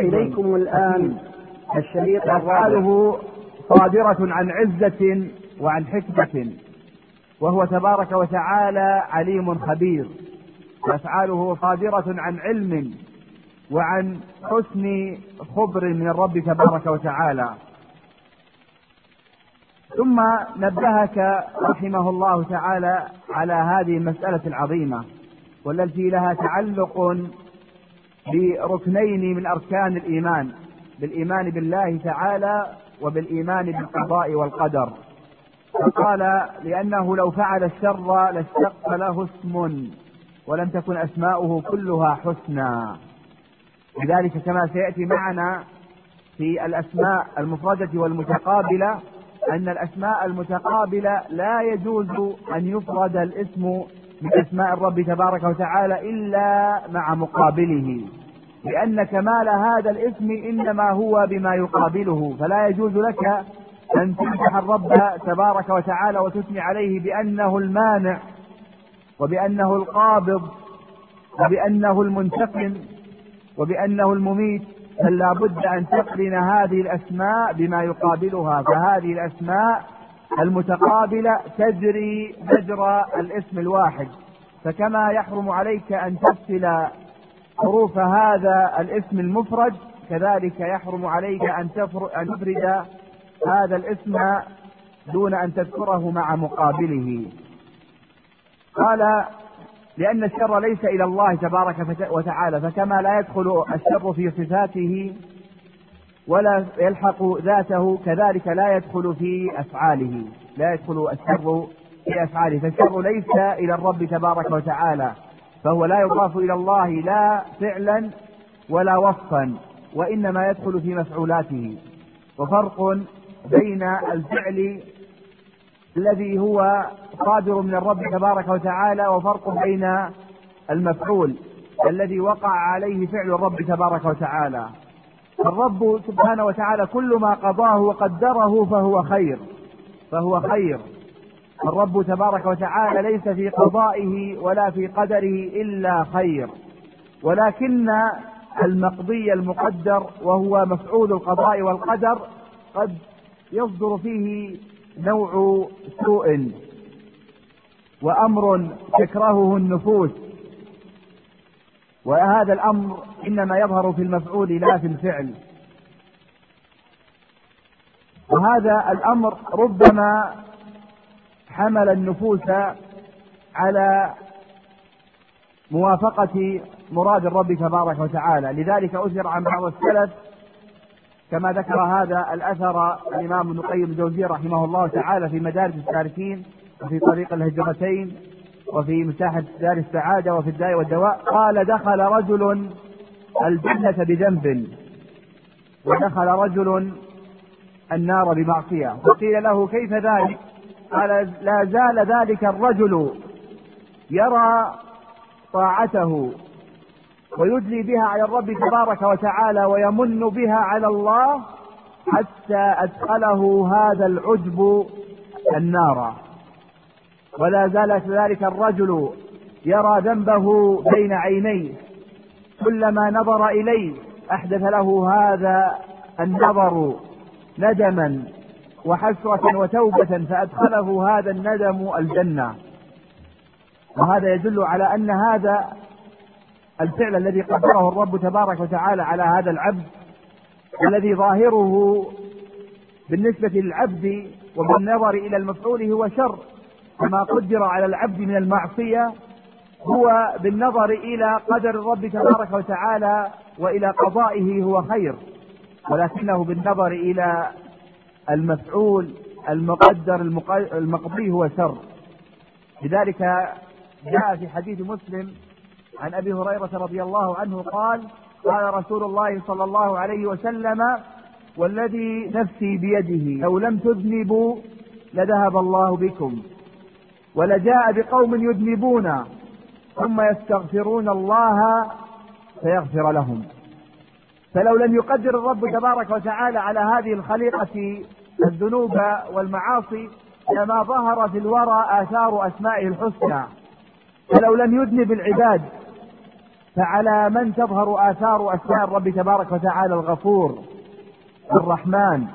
وإليكم الآن الشريط أفعاله صادرة عن عزة وعن حكمة وهو تبارك وتعالى عليم خبير وأفعاله صادرة عن علم وعن حسن خبر من الرب تبارك وتعالى. ثم نبهك رحمه الله تعالى على هذه المسألة العظيمة والتي لها تعلق بركنين من أركان الإيمان بالإيمان بالله تعالى وبالإيمان بالقضاء والقدر. فقال لأنه لو فعل الشر لاشتق له اسم ولم تكن أسماؤه كلها حسنى. لذلك كما سيأتي معنا في الأسماء المفردة والمتقابلة أن الأسماء المتقابلة لا يجوز أن يفرد الاسم من أسماء الرب تبارك وتعالى إلا مع مقابله. لأن كمال هذا الاسم إنما هو بما يقابله. فلا يجوز لك أن تمدح الرب تبارك وتعالى وتثني عليه بأنه المانع وبأنه القابض وبأنه المنتقم وبأنه المميت. بل لا بد أن تقرن هذه الأسماء بما يقابلها. فهذه الأسماء المتقابلة تجري مجرى الاسم الواحد. فكما يحرم عليك أن تفصل حروف هذا الاسم المفرد كذلك يحرم عليك أن تفرد هذا الاسم دون أن تذكره مع مقابله. قال لأن الشر ليس إلى الله تبارك وتعالى. فكما لا يدخل الشر في صفاته ولا يلحق ذاته كذلك لا يدخل في أفعاله لا يدخل الشر في أفعاله. فالشر ليس إلى الرب تبارك وتعالى فهو لا يضاف إلى الله لا فعلا ولا وصفا وإنما يدخل في مفعولاته. وفرق بين الفعل الذي هو صادر من الرب تبارك وتعالى وفرق بين المفعول الذي وقع عليه فعل الرب تبارك وتعالى. الرب سبحانه وتعالى كل ما قضاه وقدره فهو خير فهو خير. الرب تبارك وتعالى ليس في قضائه ولا في قدره إلا خير. ولكن المقضي المقدر وهو مفعول القضاء والقدر قد يصدر فيه نوع سوء وأمر تكرهه النفوس. وهذا الأمر إنما يظهر في المفعول لا في الفعل. وهذا الأمر ربما حمل النفوس على موافقة مراد الرب تبارك وتعالى. لذلك أثر عن بعض السلف كما ذكر هذا الأثر الإمام ابن القيم الجوزي رحمه الله تعالى في مدارج السالكين وفي طريق الهجرتين. وفي مساحة دار السعادة وفي الداء والدواء. قال دخل رجل الجنة بذنب ودخل رجل النار بمعصية. فقيل له كيف ذلك؟ قال لا زال ذلك الرجل يرى طاعته ويدلي بها على الرب تبارك وتعالى ويمن بها على الله حتى أدخله هذا العجب النار. ولا زال ذلك الرجل يرى ذنبه بين عينيه. كلما نظر إليه أحدث له هذا النظر ندما وحسرة وتوبة فأدخله هذا الندم الجنة. وهذا يدل على أن هذا الفعل الذي قدره الرب تبارك وتعالى على هذا العبد الذي ظاهره بالنسبة للعبد وبالنظر إلى المفعول هو شر. كما قدر على العبد من المعصية هو بالنظر إلى قدر الرب تبارك وتعالى وإلى قضائه هو خير. ولكنه بالنظر إلى المفعول المقدر المقضي هو شر. لذلك جاء في حديث مسلم عن أبي هريرة رضي الله عنه قال قال رسول الله صلى الله عليه وسلم والذي نفسي بيده لو لم تذنبوا لذهب الله بكم. ولجاء بقوم يذنبون. ثم يستغفرون الله فيغفر لهم. فلو لم يقدر الرب تبارك وتعالى على هذه الخليقة الذنوب والمعاصي لما ظهر في الورى آثار أسمائه الحسنى. فلو لم يذنب العباد فعلى من تظهر آثار أسماء الرب تبارك وتعالى الغفور والرحمن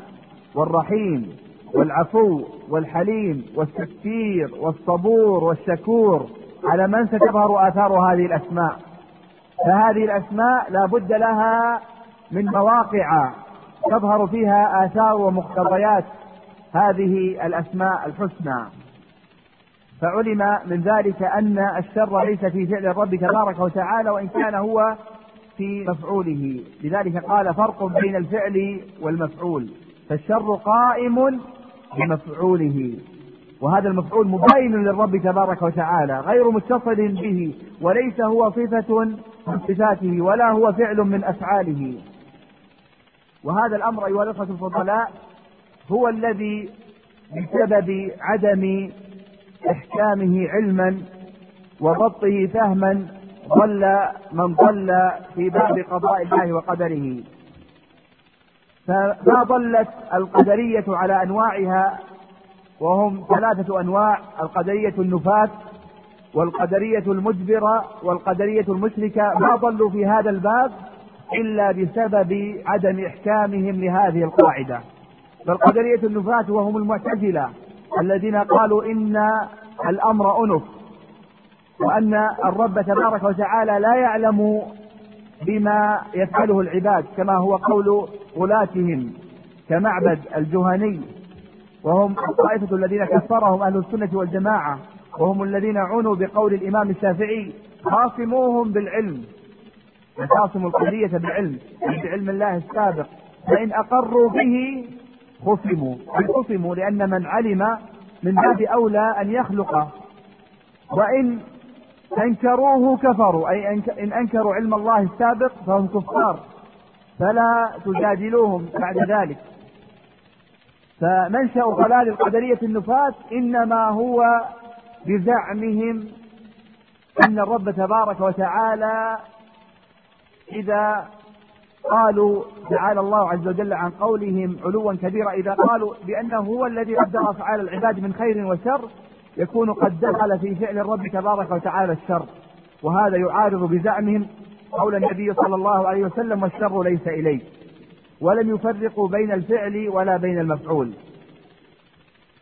والرحيم. والعفو والحليم والستير والصبور والشكور على من ستظهر آثار هذه الأسماء. فهذه الأسماء لا بد لها من مواقع تظهر فيها آثار ومقتضيات هذه الأسماء الحسنى. فعلم من ذلك أن الشر ليس في فعل الرب تبارك وتعالى وإن كان هو في مفعوله. لذلك قال فرق بين الفعل والمفعول. فالشر قائم بمفعوله وهذا المفعول مبين للرب تبارك وتعالى غير متصل به وليس هو صفة من صفاته ولا هو فعل من أفعاله. وهذا الأمر أيها الأخوة الفضلاء هو الذي بسبب عدم إحكامه علما وضبطه فهما ضل من ضل في باب قضاء الله وقدره. فما ضلت القدرية على أنواعها وهم ثلاثة أنواع القدرية النفاة والقدرية المجبرة والقدرية المشركة. ما ضلوا في هذا الباب إلا بسبب عدم إحكامهم لهذه القاعدة. فالقدرية النفاة وهم المعتزلة الذين قالوا إن الأمر أنف وأن الرب تبارك وتعالى لا يعلم بما يفعله العباد كما هو قول غلاتهم كمعبد الجهني. وهم الطائفة الذين كفرهم أهل السنة والجماعة وهم الذين عنوا بقول الإمام الشافعي خاصموهم بالعلم. وخاصموا القضية بالعلم يعني بعلم الله السابق. فإن أقروا به خصموا خصموا لأن من علم من باب أولى أن يخلق وإن أنكروه كفروا. أي إن أنكروا علم الله السابق فهم كفار. فلا تجادلوهم بعد ذلك. فمنشأ ضلال القدرية النفاة إنما هو بزعمهم أن الرب تبارك وتعالى إذا قالوا تعالى الله عز وجل عن قولهم علوا كبيرا إذا قالوا بأنه هو الذي قدر أفعال العباد من خير وشر يكون قد دخل في فعل الرب تبارك وتعالى الشر وهذا يعارض بزعمهم قول النبي صلى الله عليه وسلم والشر ليس إليك ولم يفرقوا بين الفعل ولا بين المفعول.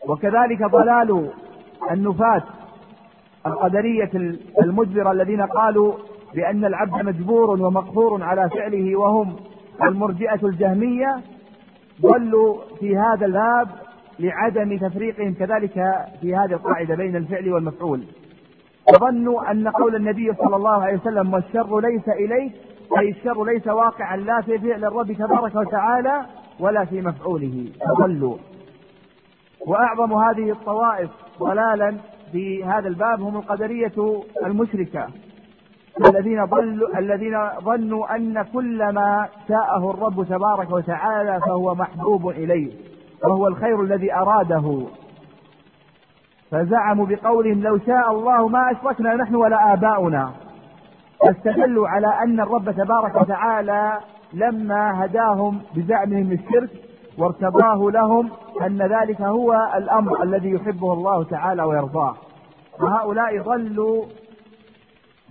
وكذلك ضلال النفاة القدرية المجبرة الذين قالوا بأن العبد مجبور ومقهور على فعله وهم المرجئة الجهمية ضلوا في هذا الباب لعدم تفريقهم كذلك في هذه القاعدة بين الفعل والمفعول. وظنوا أن قول النبي صلى الله عليه وسلم والشر ليس إليك أي الشر ليس واقعا لا في فعل الرب تبارك وتعالى ولا في مفعوله. فضلوا وأعظم هذه الطوائف ضلالا في هذا الباب هم القدرية المشركة. الذين ضلوا الذين ظنوا أن كل ما شاءه الرب تبارك وتعالى فهو محبوب إليه. وهو الخير الذي أراده. فزعموا بقولهم لو شاء الله ما أشركنا نحن ولا آباؤنا. واستدلوا على أن الرب تبارك وتعالى لما هداهم بزعمهم الشرك وارتضاه لهم أن ذلك هو الأمر الذي يحبه الله تعالى ويرضاه. وهؤلاء ضلوا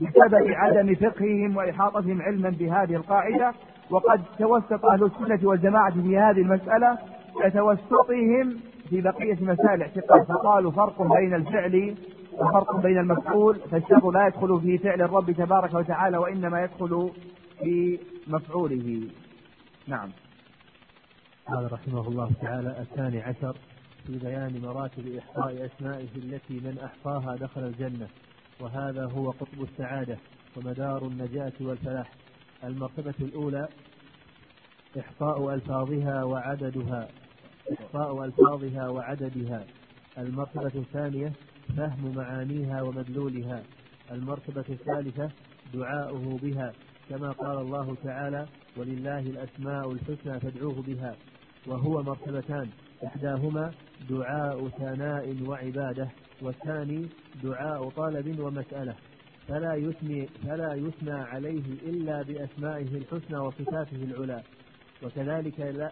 بسبب عدم فقههم وإحاطتهم علما بهذه القاعدة. وقد توسط أهل السنة والجماعة في هذه المسألة كتوسطهم في بقية مسائل الاعتقاد. فقالوا فرق بين الفعل وفرق بين المفعول فالشر لا يدخل في فعل الرب تبارك وتعالى وإنما يدخل في مفعوله. نعم. قال رحمه الله تعالى الثاني عشر في بيان مراتب إحصاء أسمائه التي من أحصاها دخل الجنة وهذا هو قطب السعادة ومدار النجاة والفلاح. المرتبة الأولى إحصاء ألفاظها وعددها. إحصاء ألفاظها وعددها. المرتبة الثانية فهم معانيها ومدلولها. المرتبة الثالثة دعاؤه بها. كما قال الله تعالى ولله الأسماء الحسنى فادعوه بها. وهو مرتبتان. إحداهما دعاء ثناء وعبادة. والثاني دعاء طلب ومسألة. فلا يثني فلا يثنى عليه إلا بأسمائه الحسنى وصفاته العلى. وكذلك لا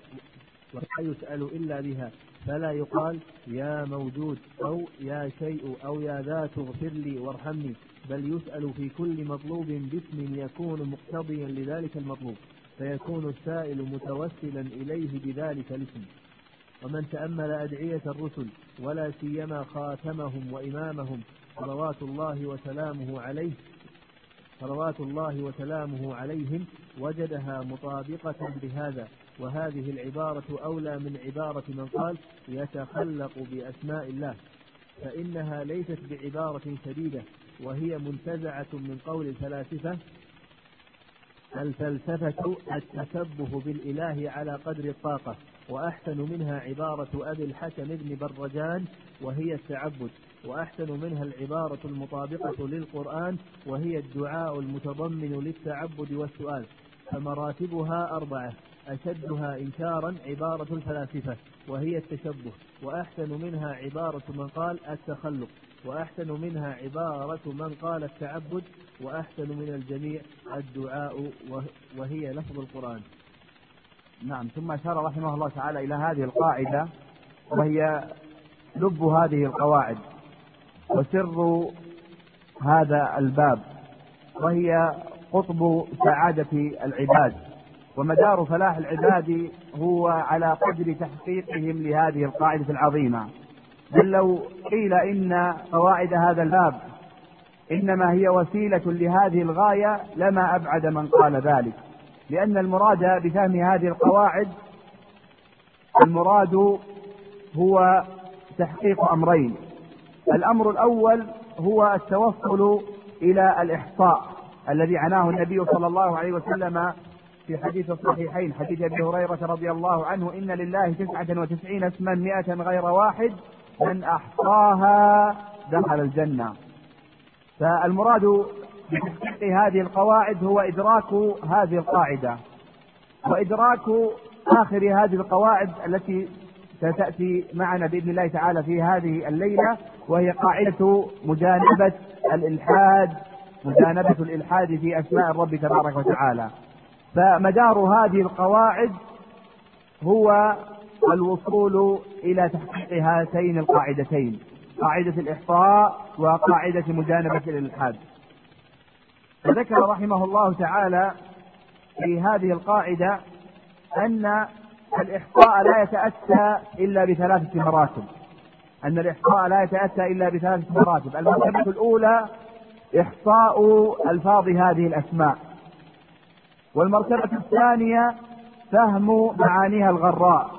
ولا يسأل إلا بها. فلا يقال يا موجود أو يا شيء أو يا ذات اغفر لي وارحمني. بل يسأل في كل مطلوب باسم يكون مقتضيا لذلك المطلوب. فيكون السائل متوسلا إليه بذلك الاسم. ومن تأمل أدعية الرسل ولا سيما خاتمهم وإمامهم صلوات الله وسلامه عليه صلوات الله وسلامه عليهم وجدها مطابقة بهذا. وهذه العبارة أولى من عبارة من قال يتخلق بأسماء الله فإنها ليست بعبارة شديدة وهي منتزعة من قول الفلاسفة الفلسفة التشبه بالإله على قدر الطاقة وأحسن منها عبارة أبي الحسن بن برجان وهي التعبد وأحسن منها العبارة المطابقة للقرآن وهي الدعاء المتضمن للتعبد والسؤال فمراتبها أربعة أشدها إنكارا عبارة الفلاسفة وهي التشبه وأحسن منها عبارة من قال التخلق وأحسن منها عبارة من قال التعبد وأحسن من الجميع الدعاء وهي لفظ القرآن. نعم ثم أشار رحمه الله تعالى إلى هذه القاعدة وهي لب هذه القواعد وسر هذا الباب وهي قطب سعادة العباد. ومدار فلاح العباد هو على قدر تحقيقهم لهذه القاعدة العظيمة. بل لو قيل إن قواعد هذا الباب إنما هي وسيلة لهذه الغاية لما أبعد من قال ذلك. لأن المراد بفهم هذه القواعد المراد هو تحقيق أمرين. الأمر الأول هو التوصل إلى الإحصاء الذي عناه النبي صلى الله عليه وسلم في حديث الصحيحين حديث أبي هريرة رضي الله عنه إن لله تسعة وتسعين اسما مئة غير واحد من أحصاها دخل الجنة. فالمراد بتحقيق هذه القواعد هو إدراك هذه القاعدة. وإدراك آخر هذه القواعد التي ستأتي معنا بإذن الله تعالى في هذه الليلة وهي قاعدة مجانبة الإلحاد مجانبة الإلحاد في أسماء الرب تبارك وتعالى. فمدار هذه القواعد هو الوصول إلى تحقيق هاتين القاعدتين قاعدة الإحصاء وقاعدة مجانبة الإلحاد. فذكر رحمه الله تعالى في هذه القاعدة أن الإحصاء لا يتأتى إلا بثلاثة مراتب. أن الإحصاء لا يتأتى إلا بثلاثة مراتب. المرتبة الأولى إحصاء ألفاظ هذه الأسماء. والمرتبة الثانية فهم معانيها الغراء.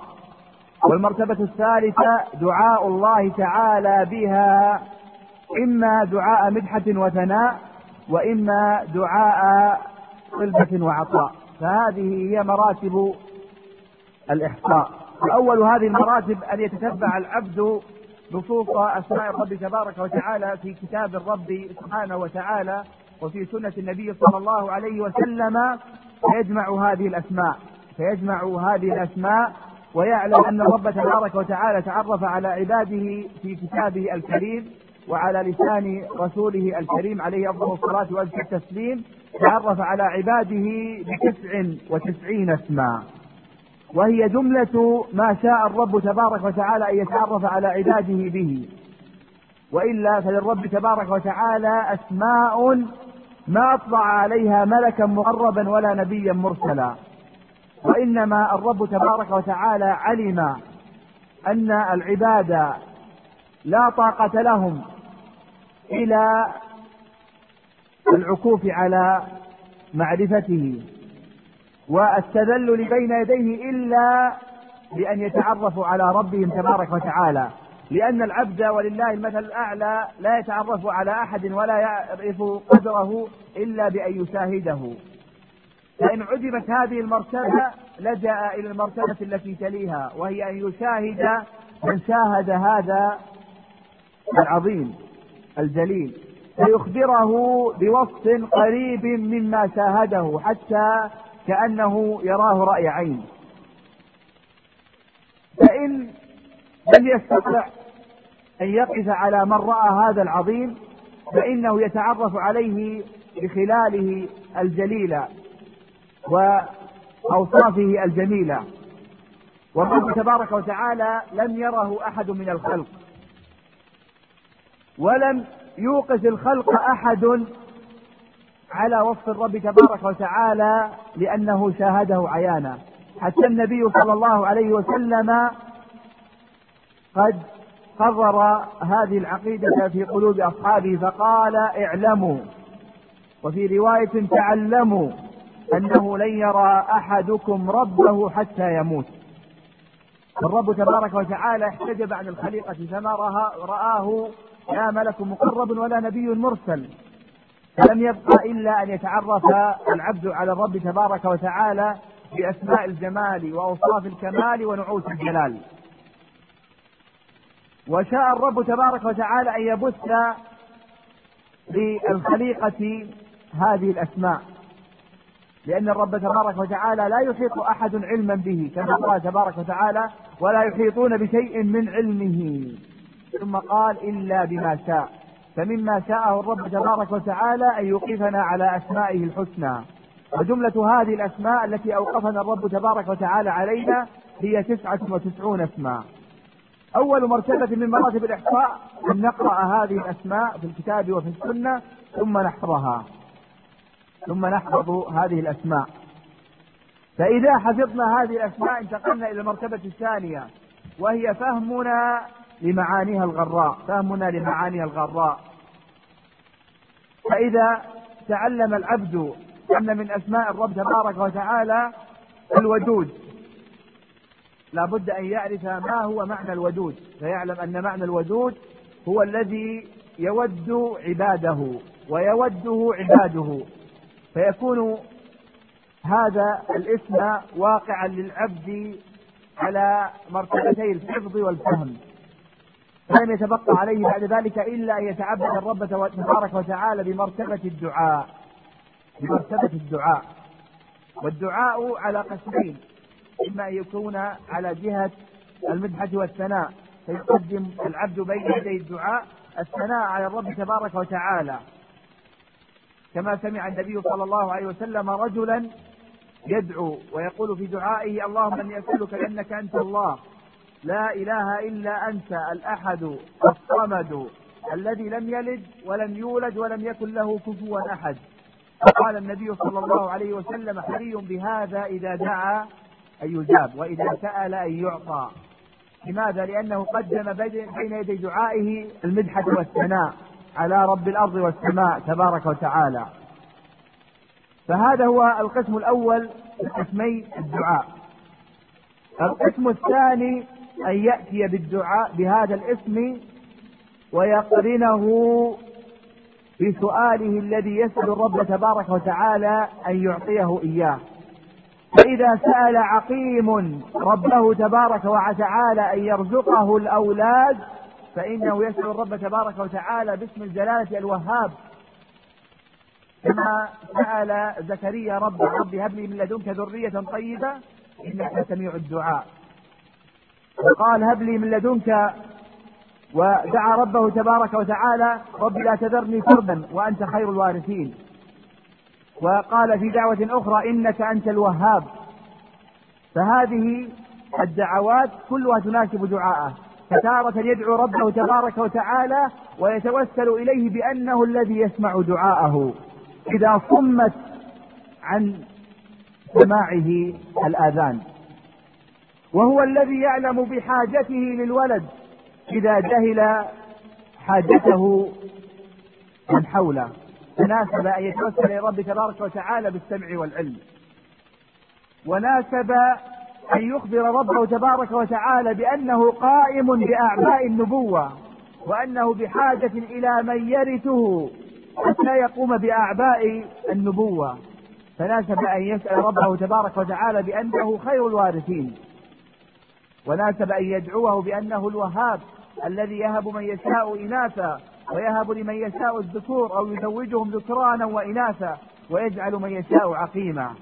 والمرتبة الثالثة دعاء الله تعالى بها إما دعاء مدحة وثناء وإما دعاء طلبة وعطاء. فهذه هي مراتب الإحصاء وأول هذه المراتب أن يتتبع العبد نصوص أسماء الرب تبارك وتعالى في كتاب الرب سبحانه وتعالى. وفي سنة النبي صلى الله عليه وسلم فيجمع هذه الأسماء فيجمع هذه الأسماء ويعلم أن الرب تبارك وتعالى تعرف على عباده في كتابه الكريم وعلى لسان رسوله الكريم عليه أفضل الصلاة وأزكى التسليم تعرف على عباده بتسع وتسعين اسما. وهي جملة ما شاء الرب تبارك وتعالى أن يتعرف على عباده به. وإلا فللرب تبارك وتعالى أسماء ما أطلع عليها ملكا مقربا ولا نبيا مرسلا. وإنما الرب تبارك وتعالى علم أن العباد لا طاقة لهم إلى العكوف على معرفته والتذلل بين يديه إلا بأن يتعرفوا على ربهم تبارك وتعالى. لأن العبد ولله المثل الأعلى لا يتعرف على أحد ولا يعرف قدره إلا بأن يشاهده. فإن عدمت هذه المرتبة لجأ إلى المرتبة التي تليها وهي أن يشاهد من شاهد هذا العظيم الجليل. فيخبره بوصف قريب مما شاهده حتى كأنه يراه رأي عين. فإن لم يستطع أن يقف على من رأى هذا العظيم فإنه يتعرف عليه بخلاله الجليلة وأوصافه الجميلة والرب تبارك وتعالى لم يره أحد من الخلق. ولم يوقف الخلق أحد على وصف الرب تبارك وتعالى لأنه شاهده عيانا. حتى النبي صلى الله عليه وسلم قد قرر هذه العقيدة في قلوب أصحابه فقال اعلموا. وفي رواية تعلموا أنه لن يرى أحدكم ربه حتى يموت. الرب تبارك وتعالى احتجب عن الخليقة فما رآه لا ملك مقرب ولا نبي مرسل. فلم يبقى إلا أن يتعرف العبد على الرب تبارك وتعالى بأسماء الجمال وأوصاف الكمال ونعوت الجلال. وشاء الرب تبارك وتعالى أن يبث للخليقة هذه الأسماء. لأن الرب تبارك وتعالى لا يحيط أحد علما به كما قال تبارك وتعالى ولا يحيطون بشيء من علمه ثم قال إلا بما شاء فمما شاءه الرب تبارك وتعالى أن يوقفنا على أسمائه الحسنى. وجملة هذه الأسماء التي أوقفنا الرب تبارك وتعالى علينا هي تسعة وتسعون اسما أول مرتبة من مراتب الإحصاء أن نقرأ هذه الأسماء في الكتاب وفي السنة ثم نحفظها. ثم نحفظ هذه الأسماء. فإذا حفظنا هذه الأسماء انتقلنا إلى المرتبة الثانية وهي فهمنا لمعانيها الغراء فهمنا لمعانيها الغراء. فإذا تعلم العبد أن من أسماء الرب تبارك وتعالى الودود لا بد أن يعرف ما هو معنى الودود فيعلم أن معنى الودود هو الذي يود عباده ويوده عباده. فيكون هذا الاسم واقعا للعبد على مرتبتي الحفظ والفهم. فلم يتبقى عليه بعد ذلك إلا أن يتعبد الرب تبارك وتعالى بمرتبة الدعاء. بمرتبة الدعاء. والدعاء على قسمين. إما أن يكون على جهة المدحة والثناء فيقدم العبد بين يدي الدعاء الثناء على الرب تبارك وتعالى. كما سمع النبي صلى الله عليه وسلم رجلا يدعو ويقول في دعائه اللهم إني أسألك انك أنت الله. لا إله إلا أنت الأحد الصمد الذي لم يلد ولم يولد ولم يكن له كفوا أحد. فقال النبي صلى الله عليه وسلم حري بهذا إذا دعا أن يجاب وإذا سأل أن يعطى. لماذا؟ لأنه قدم بين يدي دعائه المدحة والثناء على رب الأرض والسماء تبارك وتعالى. فهذا هو القسم الأول من قسمي الدعاء. القسم الثاني أن يأتي بالدعاء بهذا الاسم ويقرنه بسؤاله الذي يسأل الرب تبارك وتعالى أن يعطيه إياه. فإذا سأل عقيم ربه تبارك وتعالى أن يرزقه الأولاد فإنه يسأل الرب تبارك وتعالى باسم الجلالة الوهاب. كما سأل زكريا رب رب هب لي من لدنك ذرية طيبة إنك سميع الدعاء. وقال هب لي من لدنك ودعا ربه تبارك وتعالى رب لا تذرني فردا وأنت خير الوارثين. وقال في دعوة أخرى إنك أنت الوهاب. فهذه الدعوات كلها تناسب دعاءه. فتارة يدعو ربه تبارك وتعالى ويتوسل إليه بأنه الذي يسمع دعاءه. إذا صمت عن سماعه الآذان. وهو الذي يعلم بحاجته للولد إذا جهل حاجته من حوله. تناسب أن يتوسل إلى رب تبارك وتعالى بالسمع والعلم. وناسب أن يخبر ربه تبارك وتعالى بأنه قائم بأعباء النبوة وأنه بحاجة إلى من يرثه حتى يقوم بأعباء النبوة. فناسب أن يسأل ربه تبارك وتعالى بأنه خير الوارثين. وناسب أن يدعوه بأنه الوهاب الذي يهب من يشاء إناثا ويهب لمن يشاء الذكور أو يزوجهم ذكرانا وإناثا ويجعل من يشاء عقيما.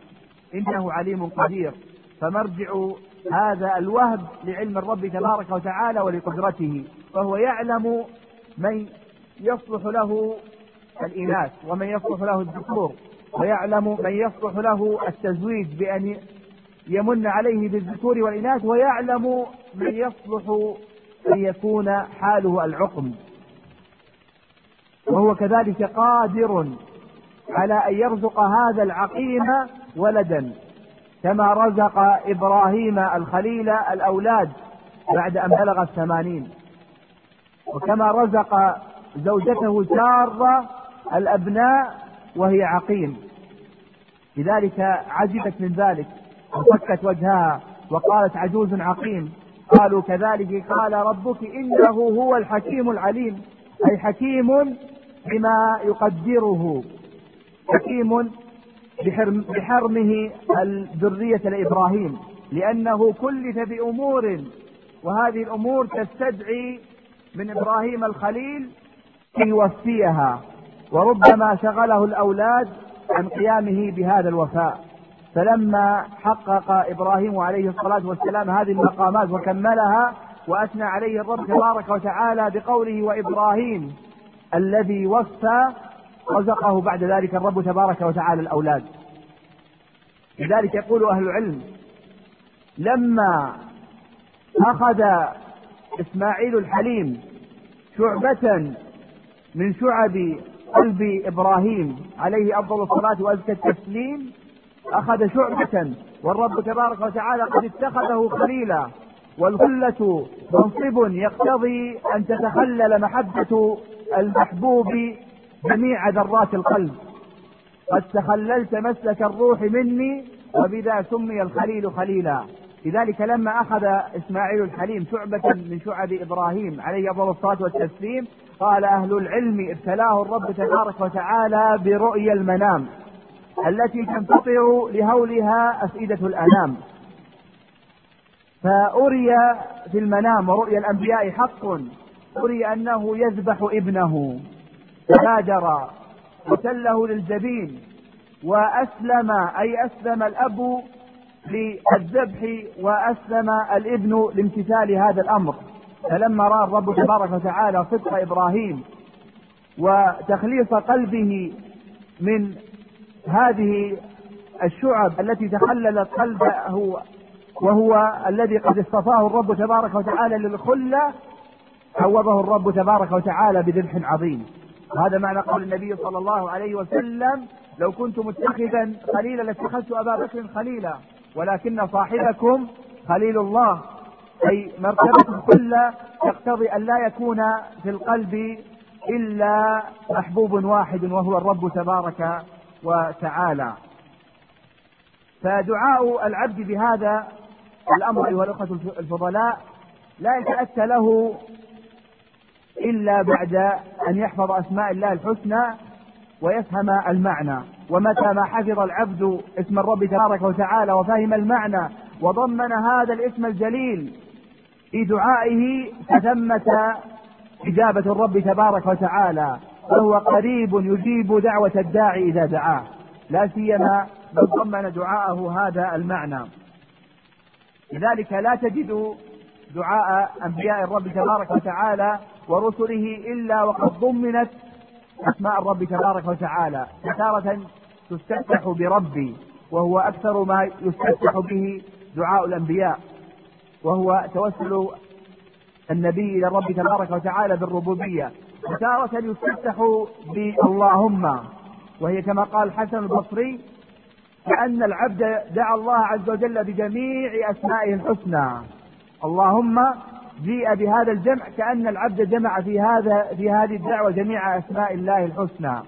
إنه عليم قدير. فمرجع هذا الوهب لعلم الرب تبارك وتعالى ولقدرته. فهو يعلم من يصلح له الإناث ومن يصلح له الذكور. ويعلم من يصلح له التزويج بأن يمن عليه بالذكور والإناث. ويعلم من يصلح أن يكون حاله العقم. وهو كذلك قادر على أن يرزق هذا العقيم ولدا كما رزق إبراهيم الخليل الأولاد بعد أن بلغ الثمانين. وكما رزق زوجته سارة الأبناء وهي عقيم. لذلك عجبت من ذلك وفكت وجهها وقالت عجوز عقيم. قالوا كذلك قال ربك إنه هو الحكيم العليم أي حكيم بما يقدره. حكيم بحرم بحرمه الذرية لإبراهيم لأنه كلف بأمور وهذه الأمور تستدعي من إبراهيم الخليل يوفيها وربما شغله الأولاد عن قيامه بهذا الوفاء. فلما حقق إبراهيم عليه الصلاة والسلام هذه المقامات وكملها وأثنى عليه الرب تبارك وتعالى بقوله وإبراهيم الذي وفى رزقه بعد ذلك الرب تبارك وتعالى الأولاد. لذلك يقول أهل العلم لما أخذ إسماعيل الحليم شعبة من شعب قلب إبراهيم عليه أفضل الصلاة وأزكى التسليم أخذ شعبة والرب تبارك وتعالى قد اتخذه خليلا والخلة منصب يقتضي أن تتخلل محبة المحبوب جميع ذرات القلب. قد تخللت مسلك الروح مني وبذا سمي الخليل خليلا. لذلك لما أخذ إسماعيل الحليم شعبة من شعب إبراهيم عليه أفضل الصلاة والتسليم قال أهل العلم ابتلاه الرب تبارك وتعالى برؤيا المنام التي تنفطر لهولها أفئدة الأنام. فأري في المنام ورؤيا الأنبياء حق. أري أنه يذبح ابنه. فبادر وسله للجبين. وأسلم أي أسلم الأب للذبح وأسلم الابن لامتثال هذا الأمر. فلما رأى الرب تبارك وتعالى صدق إبراهيم وتخليص قلبه من هذه الشعب التي تخللت قلبه وهو الذي قد اصطفاه الرب تبارك وتعالى للخلة عوضه الرب تبارك وتعالى بذبح عظيم. وهذا معنى قول النبي صلى الله عليه وسلم لو كنت متخذا خليلا لاتخذت أبا بكر خليلا ولكن صاحبكم خليل الله. أي مرتبة الخله يقتضي أن لا يكون في القلب إلا محبوب واحد وهو الرب تبارك وتعالى. فدعاء العبد بهذا الأمر أيها الأخوة الفضلاء لا يتأتى له إلا بعد أن يحفظ أسماء الله الحسنى ويفهم المعنى. ومتى ما حفظ العبد اسم الرب تبارك وتعالى وفهم المعنى وضمن هذا الاسم الجليل في دعائه فثمة إجابة الرب تبارك وتعالى. فهو قريب يجيب دعوة الداعي إذا دعاه. لا سيما من ضمن دعاءه هذا المعنى. لذلك لا تجد دعاء أنبياء الرب تبارك وتعالى ورسله إلا وقد ضمنت أسماء الرب تبارك وتعالى. فتارة تستفتح بربي وهو أكثر ما يستفتح به دعاء الأنبياء. وهو توسل النبي إلى الرب تبارك وتعالى بالربوبية. وتارة يستفتح باللهم وهي كما قال الحسن البصري كأن العبد دعا الله عز وجل بجميع أسمائه الحسنى اللهم جيء بهذا الجمع كأن العبد جمع في هذا في هذه الدعوة جميع أسماء الله الحسنى.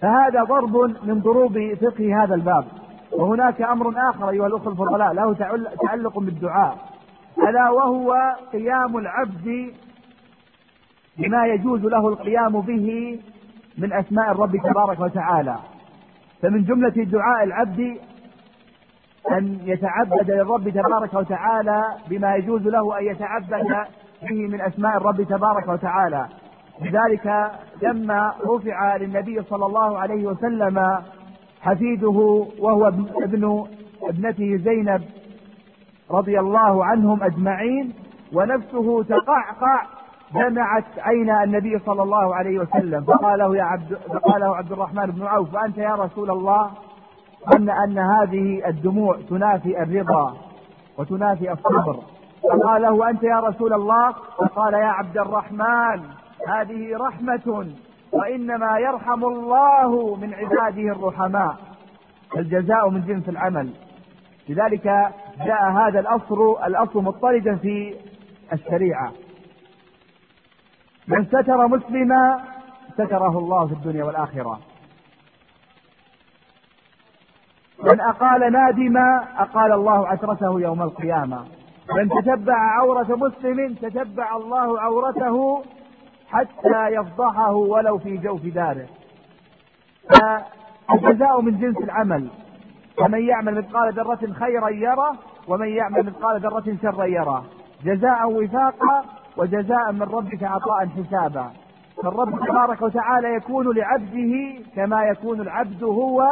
فهذا ضرب من ضروب فقه هذا الباب. وهناك أمر آخر أيها الأخوة الفضلاء له تعلق بالدعاء. ألا وهو قيام العبد بما يجوز له القيام به من أسماء الرب تبارك وتعالى. فمن جملة دعاء العبد أن يتعبد للرب تبارك وتعالى بما يجوز له أن يتعبد به من أسماء الرب تبارك وتعالى. لذلك لما رفع للنبي صلى الله عليه وسلم حفيده وهو ابن ابنته زينب رضي الله عنهم أجمعين ونفسه تقعقع دمعت عين النبي صلى الله عليه وسلم. فقال له يا عبد فقال له عبد الرحمن بن عوف وأنت يا رسول الله؟ ظن أن هذه الدموع تنافي الرضا وتنافي الصبر. فقال له أنت يا رسول الله؟ فقال يا عبد الرحمن هذه رحمة وإنما يرحم الله من عباده الرحماء. الجزاء من جنس العمل. لذلك جاء هذا الأصل الأصل مضطردا في الشريعة. من ستر مسلما ستره الله في الدنيا والآخرة. من أقال نادما أقال الله عثرته يوم القيامة. من تتبع عورة مسلم تتبع الله عورته حتى يفضحه ولو في جوف داره. فالجزاء من جنس العمل. فمن يعمل مثقال ذرة خيرا يره ومن يعمل مثقال ذرة شرا يره. جزاء وفاقا وجزاء من ربك عطاء حسابا. فالرب تبارك وتعالى يكون لعبده كما يكون العبد هو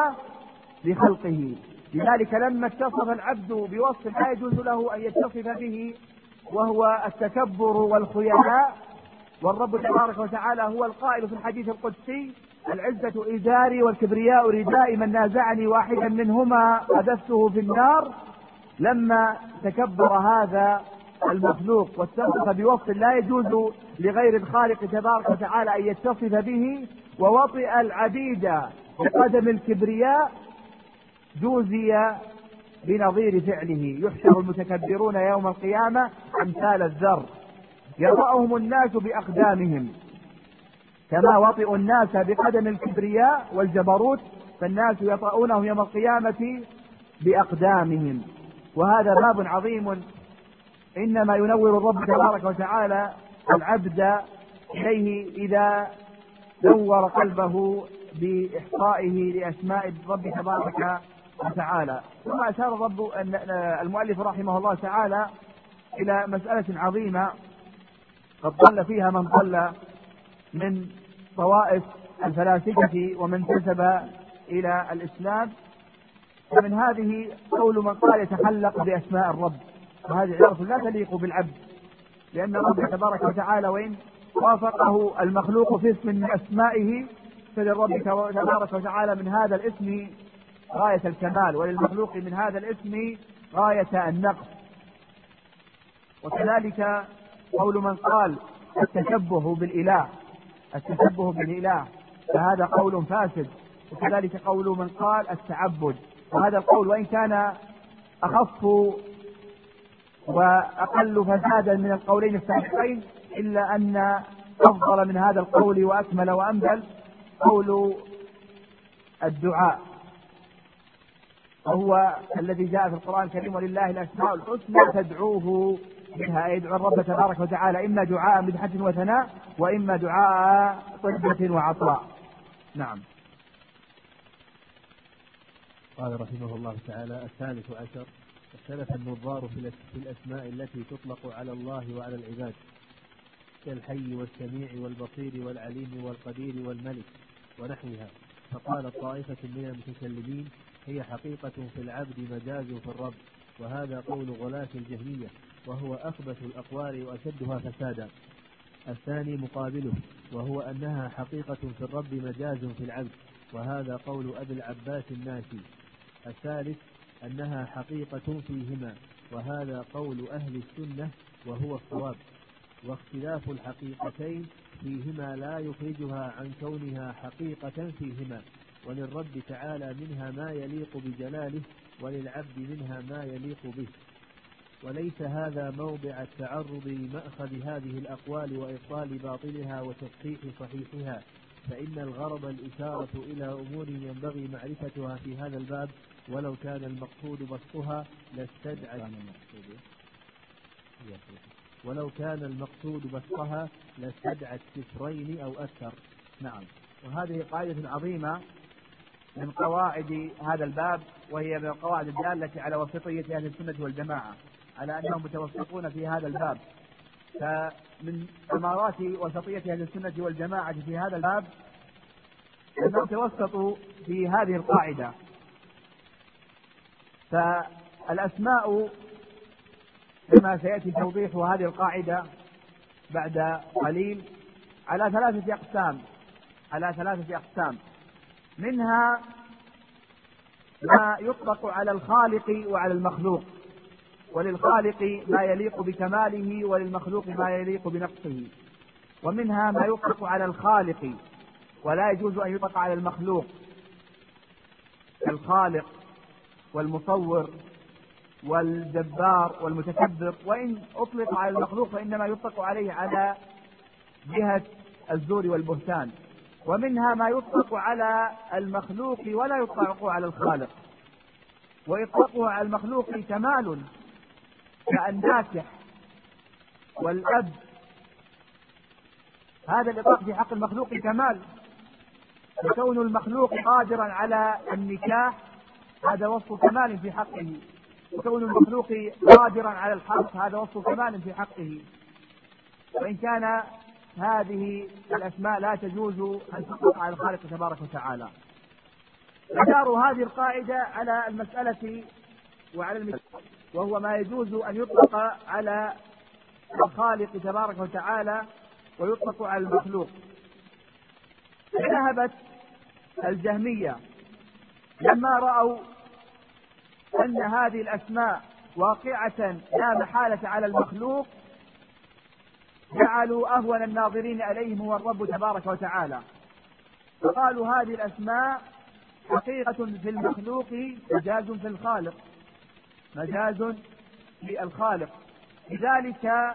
لخلقه. لذلك لما اتصف العبد بوصف لا يجوز له أن يتصف به وهو التكبر والخيلاء والرب تبارك وتعالى هو القائل في الحديث القدسي العزة إزاري والكبرياء ردائي من نازعني واحدا منهما قذفته في النار. لما تكبر هذا المخلوق واتصف بوصف لا يجوز لغير الخالق تبارك وتعالى أن يتصف به ووطئ العبيد بقدم الكبرياء جوزي بنظير فعله. يحشر المتكبرون يوم القيامة أمثال الذر يطأهم الناس بأقدامهم. كما وطئوا الناس بقدم الكبرياء والجبروت فالناس يطؤونهم يوم القيامة بأقدامهم. وهذا باب عظيم. إنما ينور الرب تبارك وتعالى العبد إليه إذا نور قلبه بإحصائه لأسماء الرب تبارك وتعالى. ثم أشار الرب المؤلف رحمه الله تعالى إلى مسألة عظيمة قد ضل فيها من ضل من طوائف الفلاسفة ومن انتسب إلى الإسلام. ومن هذه قول من قال يتحلق بأسماء الرب. وهذه عبارة لا تليق بالعبد. لأن الرب تبارك وتعالى وإن وافقه المخلوق في اسم من أسمائه فللرب تبارك وتعالى من هذا الاسم غاية الكمال وللمخلوق من هذا الاسم غاية النقص. وكذلك قول من قال التشبه بالإله التشبه بالإله فهذا قول فاسد. وكذلك قول من قال التعبد وهذا القول وإن كان أخف وأقل فسادا من القولين السابقين إلا أن أفضل من هذا القول وأكمل وأنبل قول الدعاء. وهو الذي جاء في القرآن الكريم ولله الأسماء الحسنى فادعوه بها يدعو الرب تبارك وتعالى إما دعاء مدحة وثناء وإما دعاء طلبة وعطاء. نعم. قال رحمه الله تعالى الثالث عشر اختلف النظار في الأسماء التي تطلق على الله وعلى العباد كالحي والسميع والبصير والعليم والقدير والملك ونحوها. فقال طائفة من المتكلمين هي حقيقة في العبد مجاز في الرب وهذا قول غلاة الجهمية وهو أخبث الأقوال وأشدها فسادا. الثاني مقابله وهو أنها حقيقة في الرب مجاز في العبد وهذا قول أبي العباس الناسي. الثالث أنها حقيقة فيهما وهذا قول أهل السنة وهو الصواب. واختلاف الحقيقتين فيهما لا يخرجها عن كونها حقيقة فيهما. وللرب تعالى منها ما يليق بجلاله وللعبد منها ما يليق به. وليس هذا موضع التعرض لمأخذ هذه الأقوال وإبطال باطلها وتصحيح صحيحها فإن الغرض الإشارة إلى أمور ينبغي معرفتها في هذا الباب ولو كان المقصود بسطها لاستدعى. ولو كان المقصود بسطها لاستدعت سفرين أو أكثر. نعم. وهذه قاعدة عظيمة من قواعد هذا الباب وهي من القواعد الدالة على وسطية أهل السنة والجماعة على أنهم متوسطون في هذا الباب. فمن ثمرات وسطية أهل السنة والجماعة في هذا الباب أنهم توسطوا في هذه القاعدة. فالأسماء كما سيأتي توضيح هذه القاعدة بعد قليل على ثلاثة أقسام على ثلاثة أقسام. منها ما يطلق على الخالق وعلى المخلوق وللخالق ما يليق بكماله وللمخلوق ما يليق بنقصه ومنها ما يطلق على الخالق ولا يجوز أن يطلق على المخلوق. كالخالق والمصور والجبار والمتكبر وإن أطلق على المخلوق فإنما يطلق عليه على جهة الزور والبهتان. ومنها ما يطلق على المخلوق ولا يطلق على الخالق. وإطلاقه على المخلوق كمال كالناكح والأب. هذا الإطلاق في حق المخلوق كمال. وكون المخلوق قادرا على النكاح هذا وصف كمال في حقه. وكون المخلوق قادرا على الحرث هذا وصف كمال في حقه. وإن كان هذه الأسماء لا تجوز أن تطلق على الخالق تبارك وتعالى. مدار هذه القاعدة على المسألة وعلى المثال وهو ما يجوز أن يطلق على الخالق تبارك وتعالى ويطلق على المخلوق. ذهبت الجهمية لما رأوا أن هذه الأسماء واقعة لا محالة على المخلوق جعلوا أهون الناظرين إليهم هو الرب تبارك وتعالى. فقالوا هذه الأسماء حقيقة في المخلوق مجاز في الخالق مجاز في الخالق. لذلك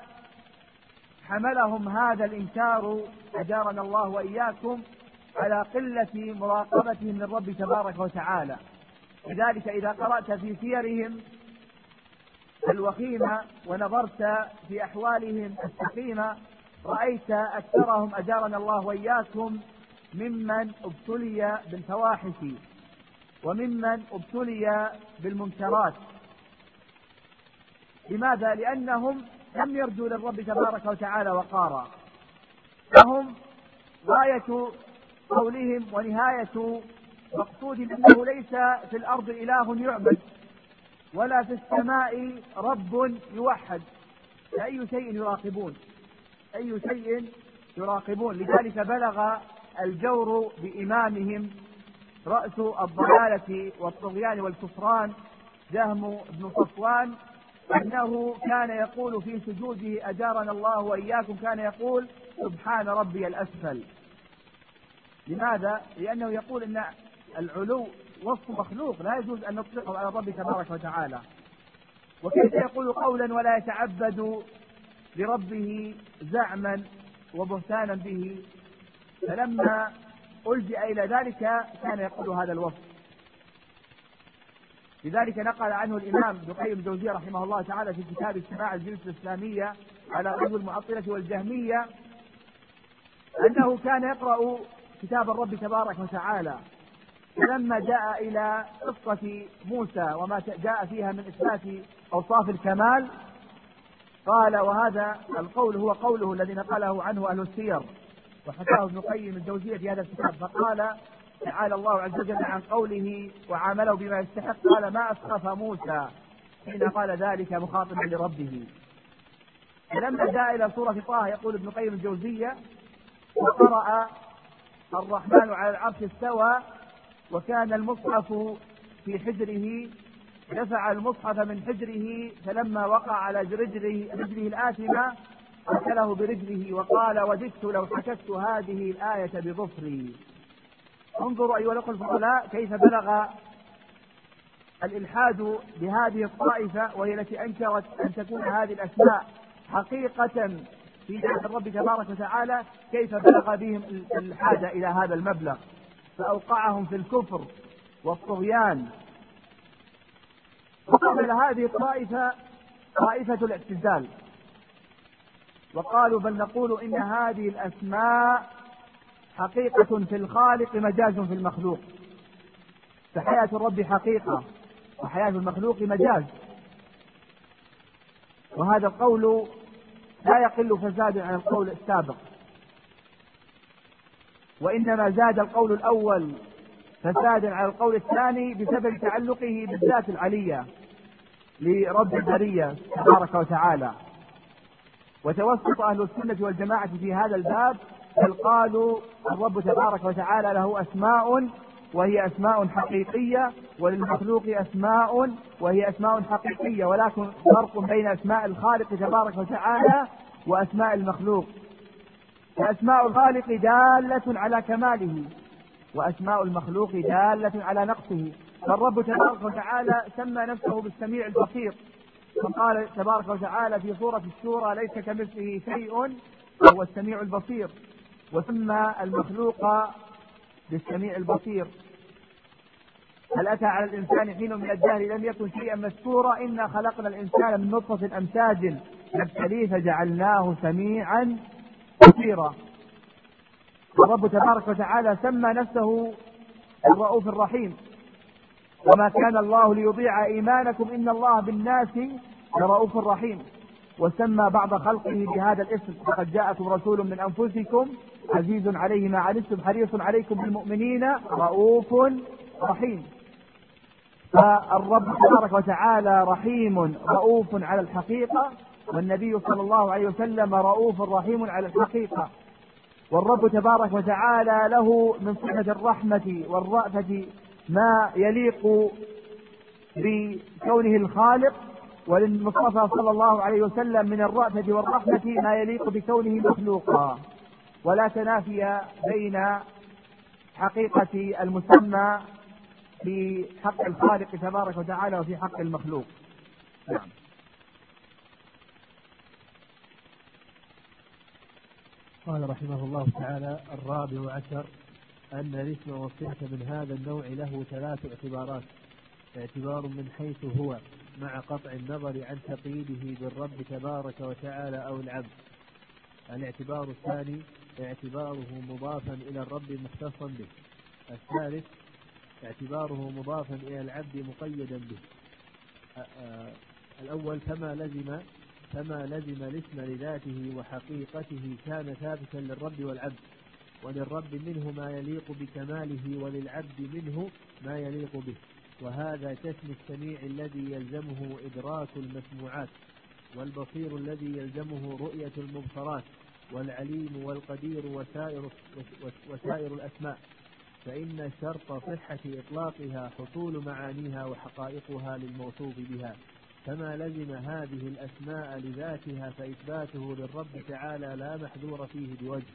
حملهم هذا الإنكار أجارنا الله وإياكم على قلة مراقبتهم للرب تبارك وتعالى. لذلك إذا قرأت في سيرهم الوخيمة ونظرت في أحوالهم السقيمة رأيت أكثرهم أجارنا الله وإياكم ممن ابتلي بالفواحش وممن ابتلي بالمنكرات. لماذا؟ لأنهم لم يرجوا للرب تبارك وتعالى وقارا. فهم غاية قولهم ونهاية مقصودهم أنه ليس في الأرض إله يعبد. ولا في السماء رب يوحد. فأي شيء يراقبون؟ أي شيء يراقبون؟ لذلك بلغ الجور بإمامهم رأس الضلالة والطغيان والكفران جهم بن صفوان أنه كان يقول في سجوده أجارنا الله وإياكم. كان يقول سبحان ربي الأسفل. لماذا؟ لأنه يقول أن العلو وصف مخلوق لا يجوز أن نطلقه على الرب تبارك وتعالى. وكيف يقول قولا ولا يتعبد لربه زعما وبهتانا به؟ فلما ألجأ إلى ذلك كان يقول هذا الوصف. لذلك نقل عنه الإمام ابن القيم الجوزية رحمه الله تعالى في كتاب اجتماع الجنس الإسلامية على غزو المعطلة والجهمية أنه كان يقرأ كتاب الرب تبارك وتعالى. فلما جاء إلى قصة موسى وما جاء فيها من إثبات أوصاف الكمال قال وهذا القول هو قوله الذي نقله عنه أهل السير وحكاه ابن القيم الجوزية في هذا الكتاب. فقال تعالى الله عز وجل عن قوله وعامله بما يستحق. قال ما أسخف موسى حين قال ذلك مخاطبا لربه. فلما جاء إلى سورة طه يقول ابن القيم الجوزية وقرأ الرحمن على العرش استوى وكان المصحف في حجره دفع المصحف من حجره فلما وقع على رجله رجله الآثمة أرسله برجله وقال وددت لو حكت هذه الآية بظفري انظروا أيها الأخوة الفضلاء كيف بلغ الإلحاد بهذه الطائفة وهي التي أنكرت أن تكون هذه الأسماء حقيقة في ذات الرب تبارك وتعالى كيف بلغ بهم الإلحاد إلى هذا المبلغ. فأوقعهم في الكفر والطغيان. وقبل هذه الطائفة طائفة الاعتزال. وقالوا بل نقول إن هذه الأسماء حقيقة في الخالق مجاز في المخلوق. فحياة الرب حقيقة وحياة المخلوق مجاز. وهذا القول لا يقل فسادا عن القول السابق. وإنما زاد القول الأول فسادا على القول الثاني بسبب تعلقه بالذات العلية لرب البرية تبارك وتعالى. وتوسط أهل السنة والجماعة في هذا الباب بل قالوا الرب تبارك وتعالى له أسماء وهي أسماء حقيقية وللمخلوق أسماء وهي أسماء حقيقية ولكن فرق بين أسماء الخالق تبارك وتعالى وأسماء المخلوق. فأسماء الخالق دالة على كماله وأسماء المخلوق دالة على نقصه. فالرب تبارك وتعالى سمى نفسه بالسميع البصير. فقال تبارك وتعالى في سورة الشورى ليس كمثله شيء وهو السميع البصير. وسمى المخلوق بالسميع البصير. هل أتى على الإنسان حين من الدهر؟ لم يكن شيئا مذكورا. إنا خلقنا الإنسان من نطفة أمشاج نبتليه فجعلناه سميعا بصيرا الرب تبارك وتعالى سمى نفسه الرؤوف الرحيم. وما كان الله ليضيع إيمانكم إن الله بالناس لرؤوف رحيم. وسمى بعض خلقه بهذا الاسم. فقد جاءكم رسول من أنفسكم عزيز عليه ما عنتم حريص عليكم بالمؤمنين رؤوف رحيم. فالرب تبارك وتعالى رحيم رؤوف على الحقيقة. والنبي صلى الله عليه وسلم رؤوف رحيم على الحقيقة. والرب تبارك وتعالى له من صفة الرحمة والرأفة ما يليق بكونه الخالق وللمصطفى صلى الله عليه وسلم من الرأفة والرحمة ما يليق بكونه مخلوقا. ولا تنافي بين حقيقة المسمى في حق الخالق تبارك وتعالى وفي حق المخلوق نعم قال رحمه الله تعالى الرابع عشر أن الاسم والصفة من هذا النوع له ثلاث اعتبارات. اعتبار من حيث هو مع قطع النظر عن تقييده بالرب تبارك وتعالى أو العبد. الاعتبار الثاني اعتباره مضافا إلى الرب مختصا به. الثالث اعتباره مضافا إلى العبد مقيدا به. الأول فما لزم فما لزم الاسم لذاته وحقيقته كان ثابتا للرب والعبد وللرب منه ما يليق بكماله وللعبد منه ما يليق به. وهذا كاسم السميع الذي يلزمه إدراك المسموعات والبصير الذي يلزمه رؤية المبصرات والعليم والقدير وسائر, وسائر الأسماء. فإن شرط صحة إطلاقها حصول معانيها وحقائقها للموصوف بها. كما لزم هذه الأسماء لذاتها فإثباته للرب تعالى لا محذور فيه بوجه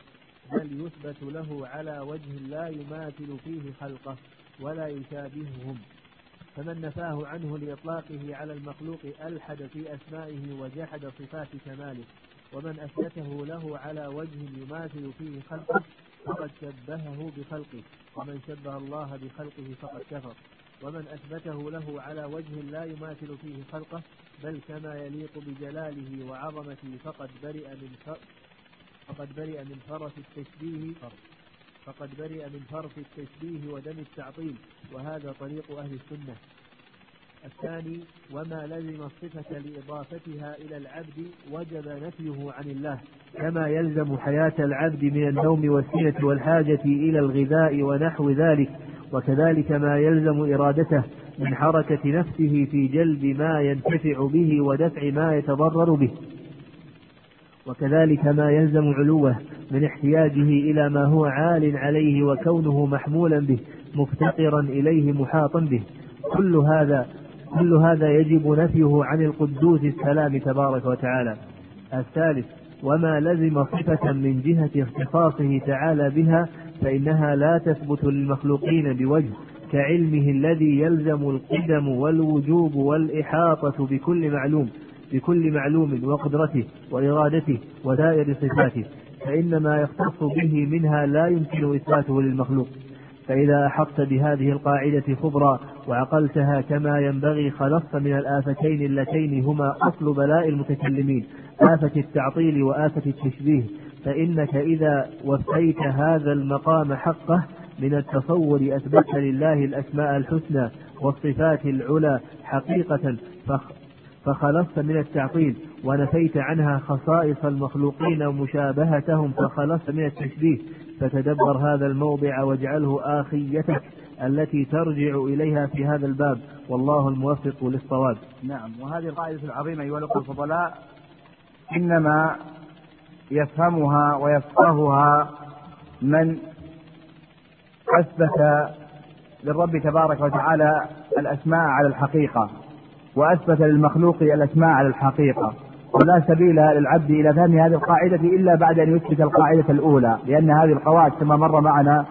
بل يثبت له على وجه لا يماثل فيه خلقه ولا يشابههم. فمن نفاه عنه لإطلاقه على المخلوق ألحد في أسمائه وجحد صفات كماله ومن أثبته له على وجه يماثل فيه خلقه فقد شبهه بخلقه ومن شبه الله بخلقه فقد كفر. ومن أثبته له على وجه لا يماثل فيه خلقه بل كما يليق بجلاله وعظمته فقد برئ من فقد برئ من فرس التشبيه فقد برئ من فرط التشبيه ودم التعطيل وهذا طريق أهل السنة. الثاني وما لزم الصفة لإضافتها إلى العبد وجب نفيه عن الله كما يلزم حياة العبد من النوم والسنة والحاجة إلى الغذاء ونحو ذلك وكذلك ما يلزم إرادته من حركة نفسه في جلب ما ينتفع به ودفع ما يتضرر به. وكذلك ما يلزم علوه من احتياجه إلى ما هو عال عليه وكونه محمولا به مفتقرا إليه محاطا به. كل هذا كل هذا يجب نفيه عن القدوس السلام تبارك وتعالى. الثالث وما لزم صفة من جهة اختصاصه تعالى بها فإنها لا تثبت للمخلوقين بوجه كعلمه الذي يلزم القدم والوجوب والإحاطة بكل معلوم بكل معلوم وقدرته وإرادته وسائر صفاته. فإن ما يختص به منها لا يمكن إثباته للمخلوق. فإذا أحطت بهذه القاعدة خبرا وعقلتها كما ينبغي خلصت من الآفتين اللتين هما أصل بلاء المتكلمين آفة التعطيل وآفة التشبيه. فإنك إذا وفيت هذا المقام حقه من التصور أثبت لله الأسماء الحسنى والصفات العلى حقيقة فخلصت من التعطيل ونفيت عنها خصائص المخلوقين ومشابهتهم فخلصت من التشبيه. فتدبر هذا الموضع واجعله آخيتك. التي ترجع إليها في هذا الباب. والله الموفق للصواب. نعم. وهذه القاعدة العظيمة أيها الأخوة الفضلاء إنما يفهمها ويفقهها من أثبت للرب تبارك وتعالى الأسماء على الحقيقة وأثبت للمخلوق الأسماء على الحقيقة. ولا سبيل للعبد إلى فهم هذه القاعدة إلا بعد أن يثبت القاعدة الأولى لأن هذه القواعد كما مر معنا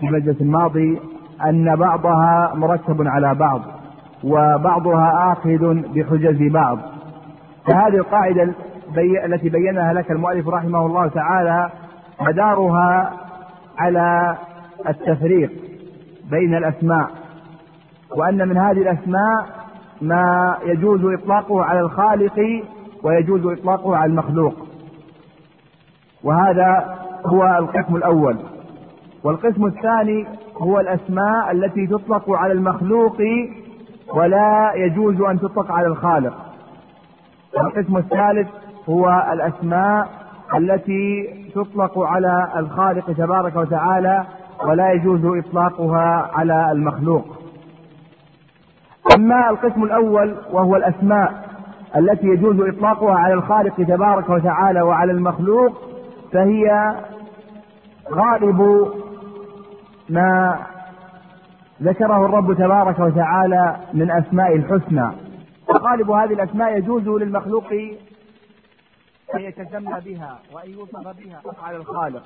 في المجلس الماضي أن بعضها مركب على بعض وبعضها آخذ بحجج بعض. فهذه القاعدة التي بينها لك المؤلف رحمه الله تعالى مدارها على التفريق بين الأسماء. وأن من هذه الأسماء ما يجوز إطلاقه على الخالق ويجوز إطلاقه على المخلوق. وهذا هو القسم الأول. والقسم الثاني هو الأسماء التي تطلق على المخلوق ولا يجوز أن تطلق على الخالق. القسم الثالث هو الأسماء التي تطلق على الخالق تبارك وتعالى ولا يجوز إطلاقها على المخلوق. أما القسم الأول وهو الأسماء التي يجوز إطلاقها على الخالق تبارك وتعالى وعلى المخلوق فهي غالب ما ذكره الرب تبارك وتعالى من أسماء الحسنى. وغالب هذه الأسماء يجوز للمخلوق أن يتسمى بها وأن يوصف بها على الخالق.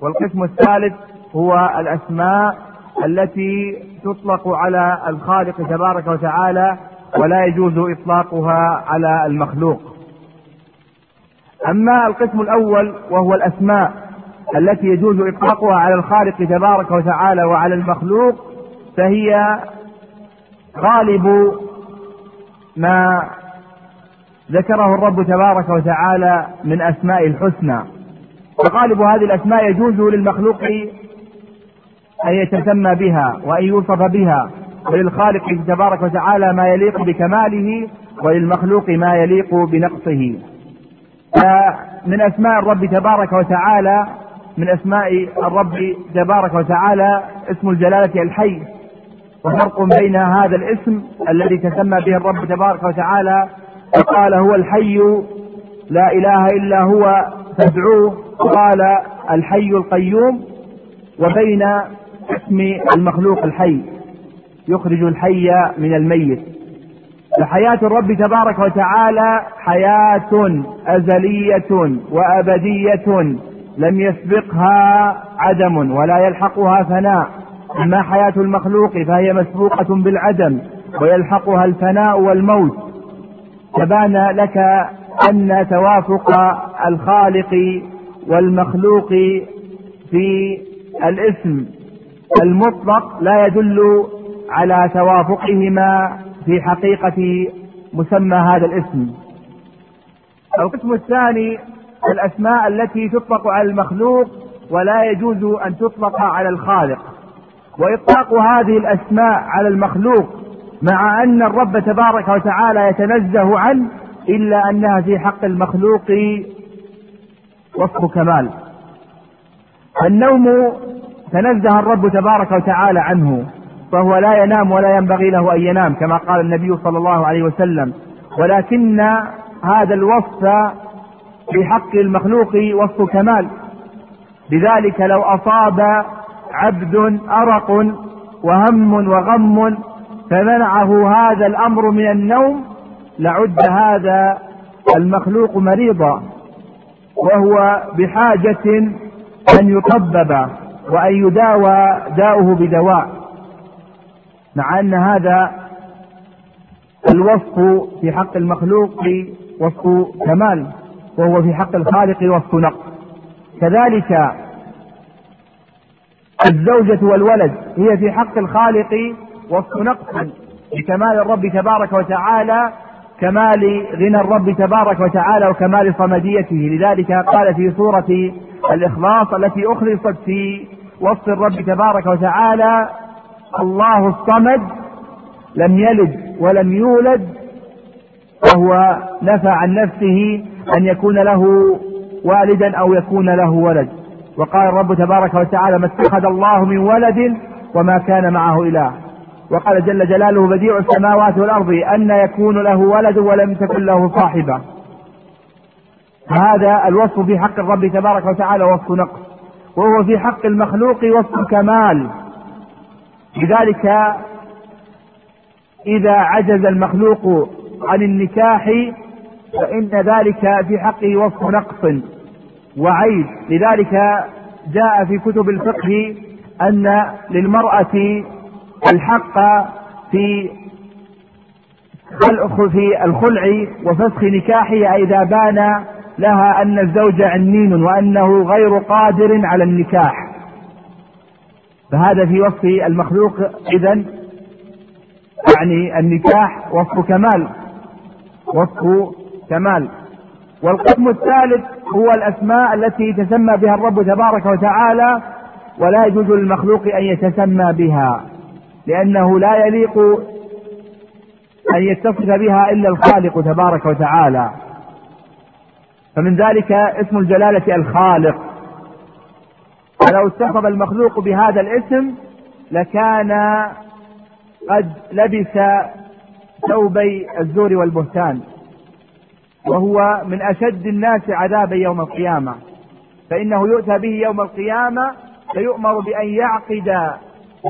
والقسم الثالث هو الأسماء التي تطلق على الخالق تبارك وتعالى ولا يجوز إطلاقها على المخلوق. أما القسم الأول وهو الأسماء التي يجوز إطلاقها على الخالق تبارك وتعالى وعلى المخلوق فهي غالب ما ذكره الرب تبارك وتعالى من أسماء الحسنى. وغالب هذه الأسماء يجوز للمخلوق أن يتسمى بها وأن يوصف بها وللخالق تبارك وتعالى ما يليق بكماله وللمخلوق ما يليق بنقصه. فمن أسماء الرب تبارك وتعالى من أسماء الرب تبارك وتعالى اسم الجلالة الحي. وفرق بين هذا الاسم الذي تسمى به الرب تبارك وتعالى وقال هو الحي لا إله إلا هو فادعوه. قال الحي القيوم وبين اسم المخلوق الحي. يخرج الحي من الميت. فحياة الرب تبارك وتعالى حياة أزلية وأبدية. لم يسبقها عدم ولا يلحقها فناء. أما حياة المخلوق فهي مسبوقة بالعدم ويلحقها الفناء والموت. تبان لك أن توافق الخالق والمخلوق في الاسم المطلق لا يدل على توافقهما في حقيقة مسمى هذا الاسم. القسم الثاني الأسماء التي تطلق على المخلوق ولا يجوز أن تطلق على الخالق. وإطلاق هذه الأسماء على المخلوق مع أن الرب تبارك وتعالى يتنزه عنه إلا أنها في حق المخلوق وصف كمال. النوم تنزه الرب تبارك وتعالى عنه فهو لا ينام ولا ينبغي له أن ينام كما قال النبي صلى الله عليه وسلم. ولكن هذا الوصف في حق المخلوق وصف كمال. لذلك لو أصاب عبد أرق وهم وغم فمنعه هذا الأمر من النوم لعد هذا المخلوق مريضا وهو بحاجة أن يطبب وأن يداوى داؤه بدواء. مع أن هذا الوصف في حق المخلوق وصف كمال. وهو في حق الخالق وصف نقص. كذلك الزوجة والولد هي في حق الخالق وصف نقص لكمال الرب تبارك وتعالى كمال غنى الرب تبارك وتعالى وكمال صمديته. لذلك قال في سورة الإخلاص التي أخلصت في وصف الرب تبارك وتعالى الله الصمد لم يلد ولم يولد وهو نفى عن نفسه أن يكون له والدا أو يكون له ولد. وقال الرب تبارك وتعالى ما اتخذ الله من ولد وما كان معه إله. وقال جل جلاله بديع السماوات والأرض أن يكون له ولد ولم تكن له صاحبة. هذا الوصف في حق الرب تبارك وتعالى وصف نقص. وهو في حق المخلوق وصف كمال. لذلك إذا عجز المخلوق عن النكاح فإن ذلك في حقه وصف نقص وعيب. لذلك جاء في كتب الفقه أن للمرأة الحق في في الخلع وفسخ نكاحها إذا بان لها أن الزوج عنين وأنه غير قادر على النكاح. فهذا في وصف المخلوق إذا يعني النكاح وصف كمال وصف كمال والقسم الثالث هو الأسماء التي تسمى بها الرب تبارك وتعالى ولا يجوز للمخلوق أن يتسمى بها لأنه لا يليق أن يتصف بها إلا الخالق تبارك وتعالى. فمن ذلك اسم الجلالة الخالق. فلو اتصف المخلوق بهذا الاسم لكان قد لبس ثوبي الزور والبهتان. وهو من أشد الناس عذابا يوم القيامة. فإنه يؤتى به يوم القيامة فيؤمر بأن يعقد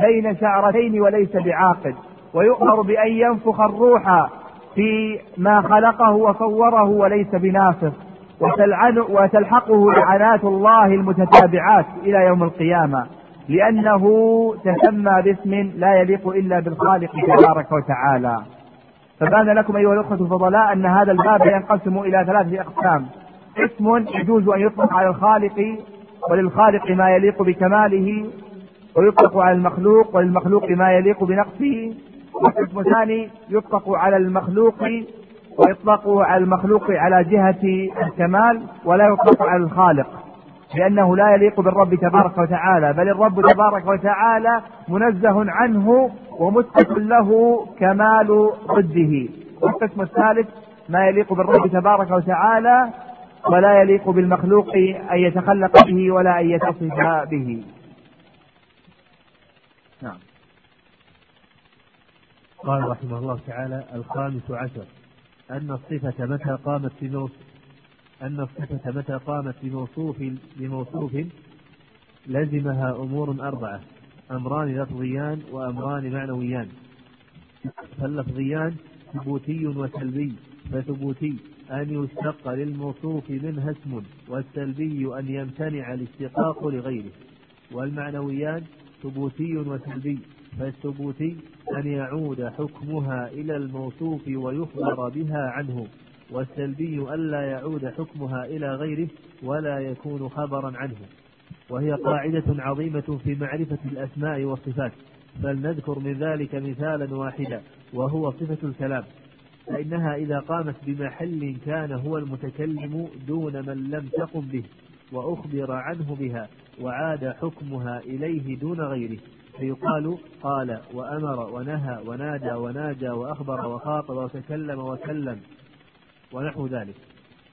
بين شعرتين وليس بعاقد ويؤمر بأن ينفخ الروح في ما خلقه وصوره وليس بنافخ وتلعن وتلحقه لعنات الله المتتابعات إلى يوم القيامة. لأنه تسمى باسم لا يليق إلا بالخالق تبارك وتعالى. فبان لكم أيها الأخوة الفضلاء أن هذا الباب ينقسم إلى ثلاثة أقسام. اسم يجوز أن يطلق على الخالق وللخالق ما يليق بكماله ويطلق على المخلوق وللمخلوق ما يليق بنقصه. والقسم الثاني يطلق على المخلوق ويطلق على المخلوق على جهة الكمال ولا يطلق على الخالق. لأنه لا يليق بالرب تبارك وتعالى بل الرب تبارك وتعالى منزه عنه ومثبت له كمال ضده. والقسم الثالث ما يليق بالرب تبارك وتعالى ولا يليق بالمخلوق أن يتخلق به ولا أن يتصف به. نعم. قال رحمه الله تعالى الخامس عشر أن الصفة متى قامت في أن الصفة متى قامت بموصوف بموصوف لزمها أمور أربعة. أمران لفظيان وأمران معنويان. فاللفظيان ثبوتي وسلبي. فثبوتي أن يشتق للموصوف منها اسم والسلبي أن يمتنع الاشتقاق لغيره. والمعنويان ثبوتي وسلبي. فالثبوتي أن يعود حكمها إلى الموصوف ويخبر بها عنه. والسلبي ألا يعود حكمها إلى غيره ولا يكون خبرا عنه. وهي قاعدة عظيمة في معرفة الأسماء والصفات. فلنذكر من ذلك مثالا واحدا وهو صفة الكلام. فإنها إذا قامت بمحل كان هو المتكلم دون من لم تقم به وأخبر عنه بها وعاد حكمها إليه دون غيره. فيقال قال وأمر ونهى ونادى وناجى وأخبر وخاطب وتكلم وسلم. ونحو ذلك.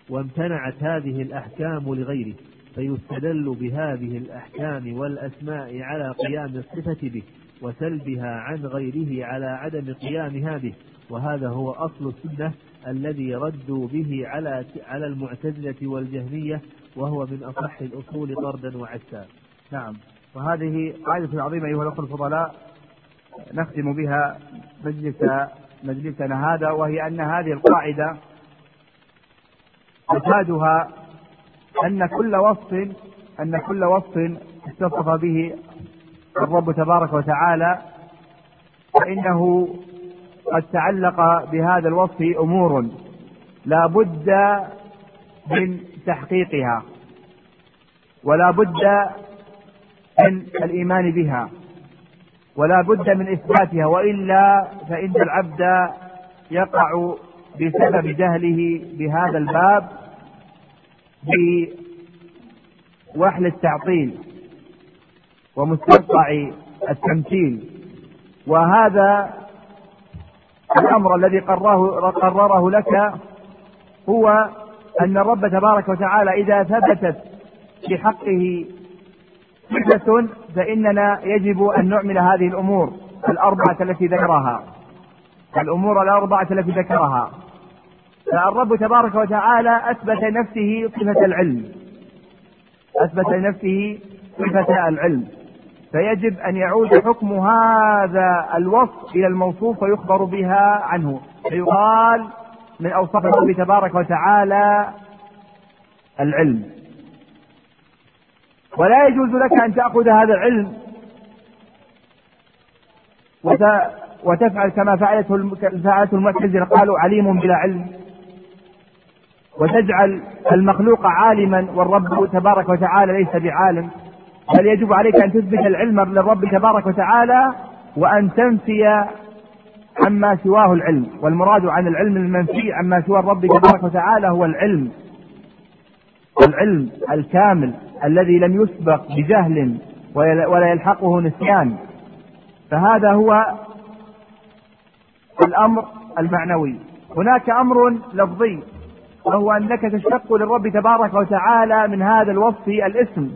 وامتنعت هذه الأحكام لغيره فيستدل بهذه الأحكام والأسماء على قيام الصفة به وسلبها عن غيره على عدم قيامها به. وهذا هو أصل السنة الذي ردوا به على على المعتزلة والجهمية وهو من أصح الأصول طردا وعسا. نعم. وهذه قاعدة عظيمة أيها الأخوة الفضلاء نختم بها مجلس مجلسنا هذا وهي أن هذه القاعدة مفادها أن كل وصف أن كل وصف اتصف به الرب تبارك وتعالى فإنه قد تعلق بهذا الوصف أمور لا بد من تحقيقها ولا بد من الإيمان بها ولا بد من إثباتها وإلا فإن العبد يقع بسبب جهله بهذا الباب بوحل التعطيل ومستنقع التمثيل وهذا الأمر الذي قرره, قرره لك هو أن الرب تبارك وتعالى إذا ثبتت في حقه صفة فإننا يجب أن نعمل هذه الأمور الأربعة التي ذكرها. الأمور الأربعة التي ذكرها. فالرب تبارك وتعالى أثبت لنفسه صفة العلم. أثبت لنفسه صفة العلم. فيجب أن يعود حكم هذا الوصف إلى الموصوف ويخبر بها عنه. فيقال من أوصاف الله تبارك وتعالى العلم. ولا يجوز لك أن تأخذ هذا العلم وتفعل كما فعلته فعلته المعتزلة قالوا عليم بلا علم. وتجعل المخلوق عالما والرب تبارك وتعالى ليس بعالم. بل يجب عليك أن تثبت العلم للرب تبارك وتعالى وأن تنفي عما سواه العلم. والمراد عن العلم المنفي عما سوى الرب تبارك وتعالى هو العلم. العلم الكامل الذي لم يسبق بجهل ولا يلحقه نسيان. فهذا هو الأمر المعنوي. هناك أمر لفظي وهو أنك تشتق للرب تبارك وتعالى من هذا الوصف الاسم.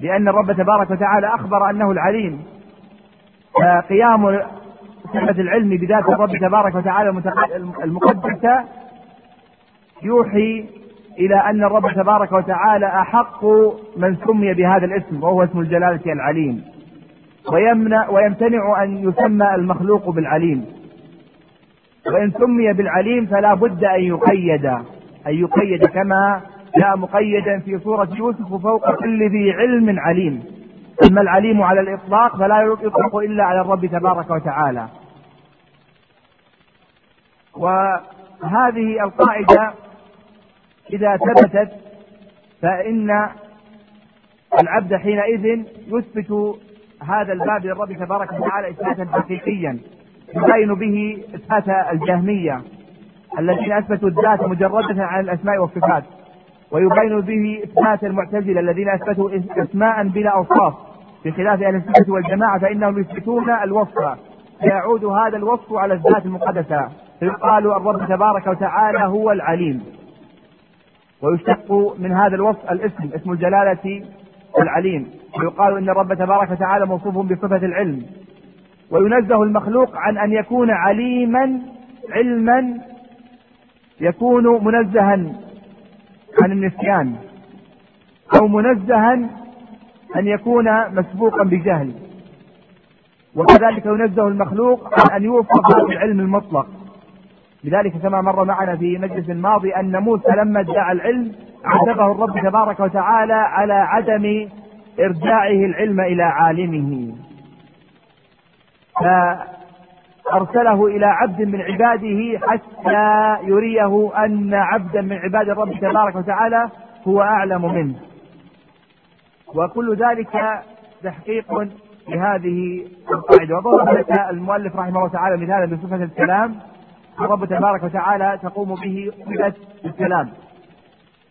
لأن الرب تبارك وتعالى أخبر أنه العليم. فقيام صفه العلم بذات الرب تبارك وتعالى المقدسة يوحي إلى أن الرب تبارك وتعالى أحق من سمي بهذا الاسم وهو اسم الجلالة العليم. ويمنع ويمتنع أن يسمى المخلوق بالعليم. وإن سمي بالعليم فلا بد أن يقيد أن يقيد كما جاء مقيدا في سورة يوسف فوق كل ذي علم عليم. أما العليم على الإطلاق فلا يطلق إلا على الرب تبارك وتعالى. وهذه القاعدة إذا ثبتت فإن العبد حينئذ يثبت هذا الباب للرب تبارك وتعالى إثباتا حقيقيا. يبين به إثبات الجهمية الذين أثبتوا الذات مجردة عن الأسماء والصفات ويبين به إثبات المعتزلة الذين أثبتوا أسماء بلا أوصاف بخلاف أهل السنة والجماعة فإنهم يثبتون الوصف فيعود هذا الوصف على الذات المقدسة فيقال الرب تبارك وتعالى هو العليم. ويشتق من هذا الوصف الاسم اسم الجلالة العليم. ويقال إن الرب تبارك وتعالى موصوف بصفة العلم. وينزه المخلوق عن أن يكون عليما علما يكون منزها عن النسيان أو منزها أن يكون مسبوقا بجهل. وكذلك ينزه المخلوق عن أن يوفق بالعلم المطلق. لذلك كما مر معنا في مجلس الماضي أن موسى لما ادعى العلم عاتبه الرب تبارك وتعالى على عدم إرجاعه العلم إلى عالمه. فأرسله إلى عبد من عباده حتى يريه أن عبدا من عباد الرب تبارك وتعالى هو أعلم منه. وكل ذلك تحقيق لهذه القاعدة. وضرب لك المؤلف رحمه الله تعالى مثالا بصفة الكلام. الرب تبارك وتعالى تقوم به صفة الكلام.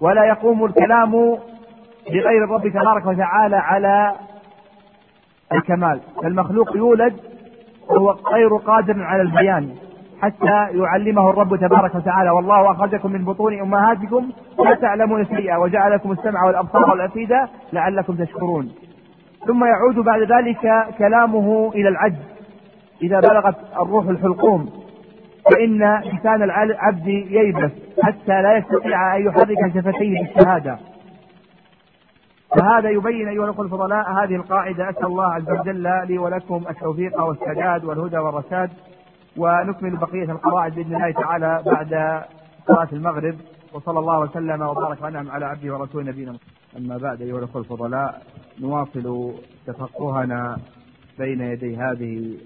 ولا يقوم الكلام بغير الرب تبارك وتعالى على الكمال. فالمخلوق يولد وهو غير قادر على البيان حتى يعلمه الرب تبارك وتعالى. والله أخرجكم من بطون أمهاتكم لا تعلمون شيئا وجعلكم السمع والأبصار والأفئدة لعلكم تشكرون. ثم يعود بعد ذلك كلامه إلى العجز. إذا بلغت الروح الحلقوم. فإن لسان العبد ييبس حتى لا يستطيع أن يحرك شفتيه بالشهادة. وهذا يبين أيها الأخوة الفضلاء هذه القاعدة. أسأل الله عز وجل لي ولكم التوفيق والسداد والهدى والرشاد ونكمل بقية القواعد بإذن الله تعالى بعد صلاة المغرب. وصلى الله وسلم وبارك وانعم على عبده ورسوله نبينا أما بعد أيها الأخوة الفضلاء نواصل تفقهنا بين يدي هذه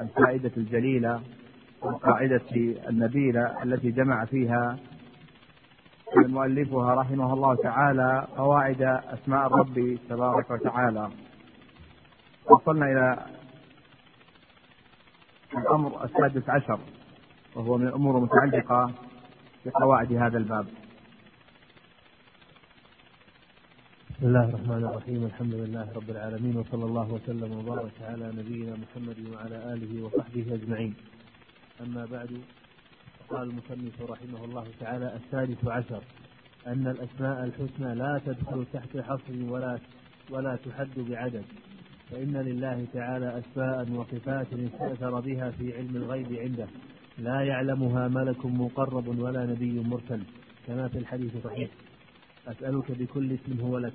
الفائده الجليلة والقاعدة النبيلة التي جمع فيها مؤلفها رحمه الله تعالى قواعد أسماء الرب تبارك وتعالى. وصلنا إلى الأمر السادس عشر وهو من الأمور المتعلقة بقواعد هذا الباب. بسم الله الرحمن الرحيم الحمد لله رب العالمين وصلى الله وسلم وبارك على نبينا محمد وعلى آله وصحبه أجمعين. أما بعد قال المصنف رحمه الله تعالى السادس عشر أن الأسماء الحسنى لا تدخل تحت حصر ولا ولا تحد بعدد فإن لله تعالى أسماء وصفات استأثر بها في علم الغيب عنده لا يعلمها ملك مقرب ولا نبي مرسل كما في الحديث صحيح. أسألك بكل اسم هو لك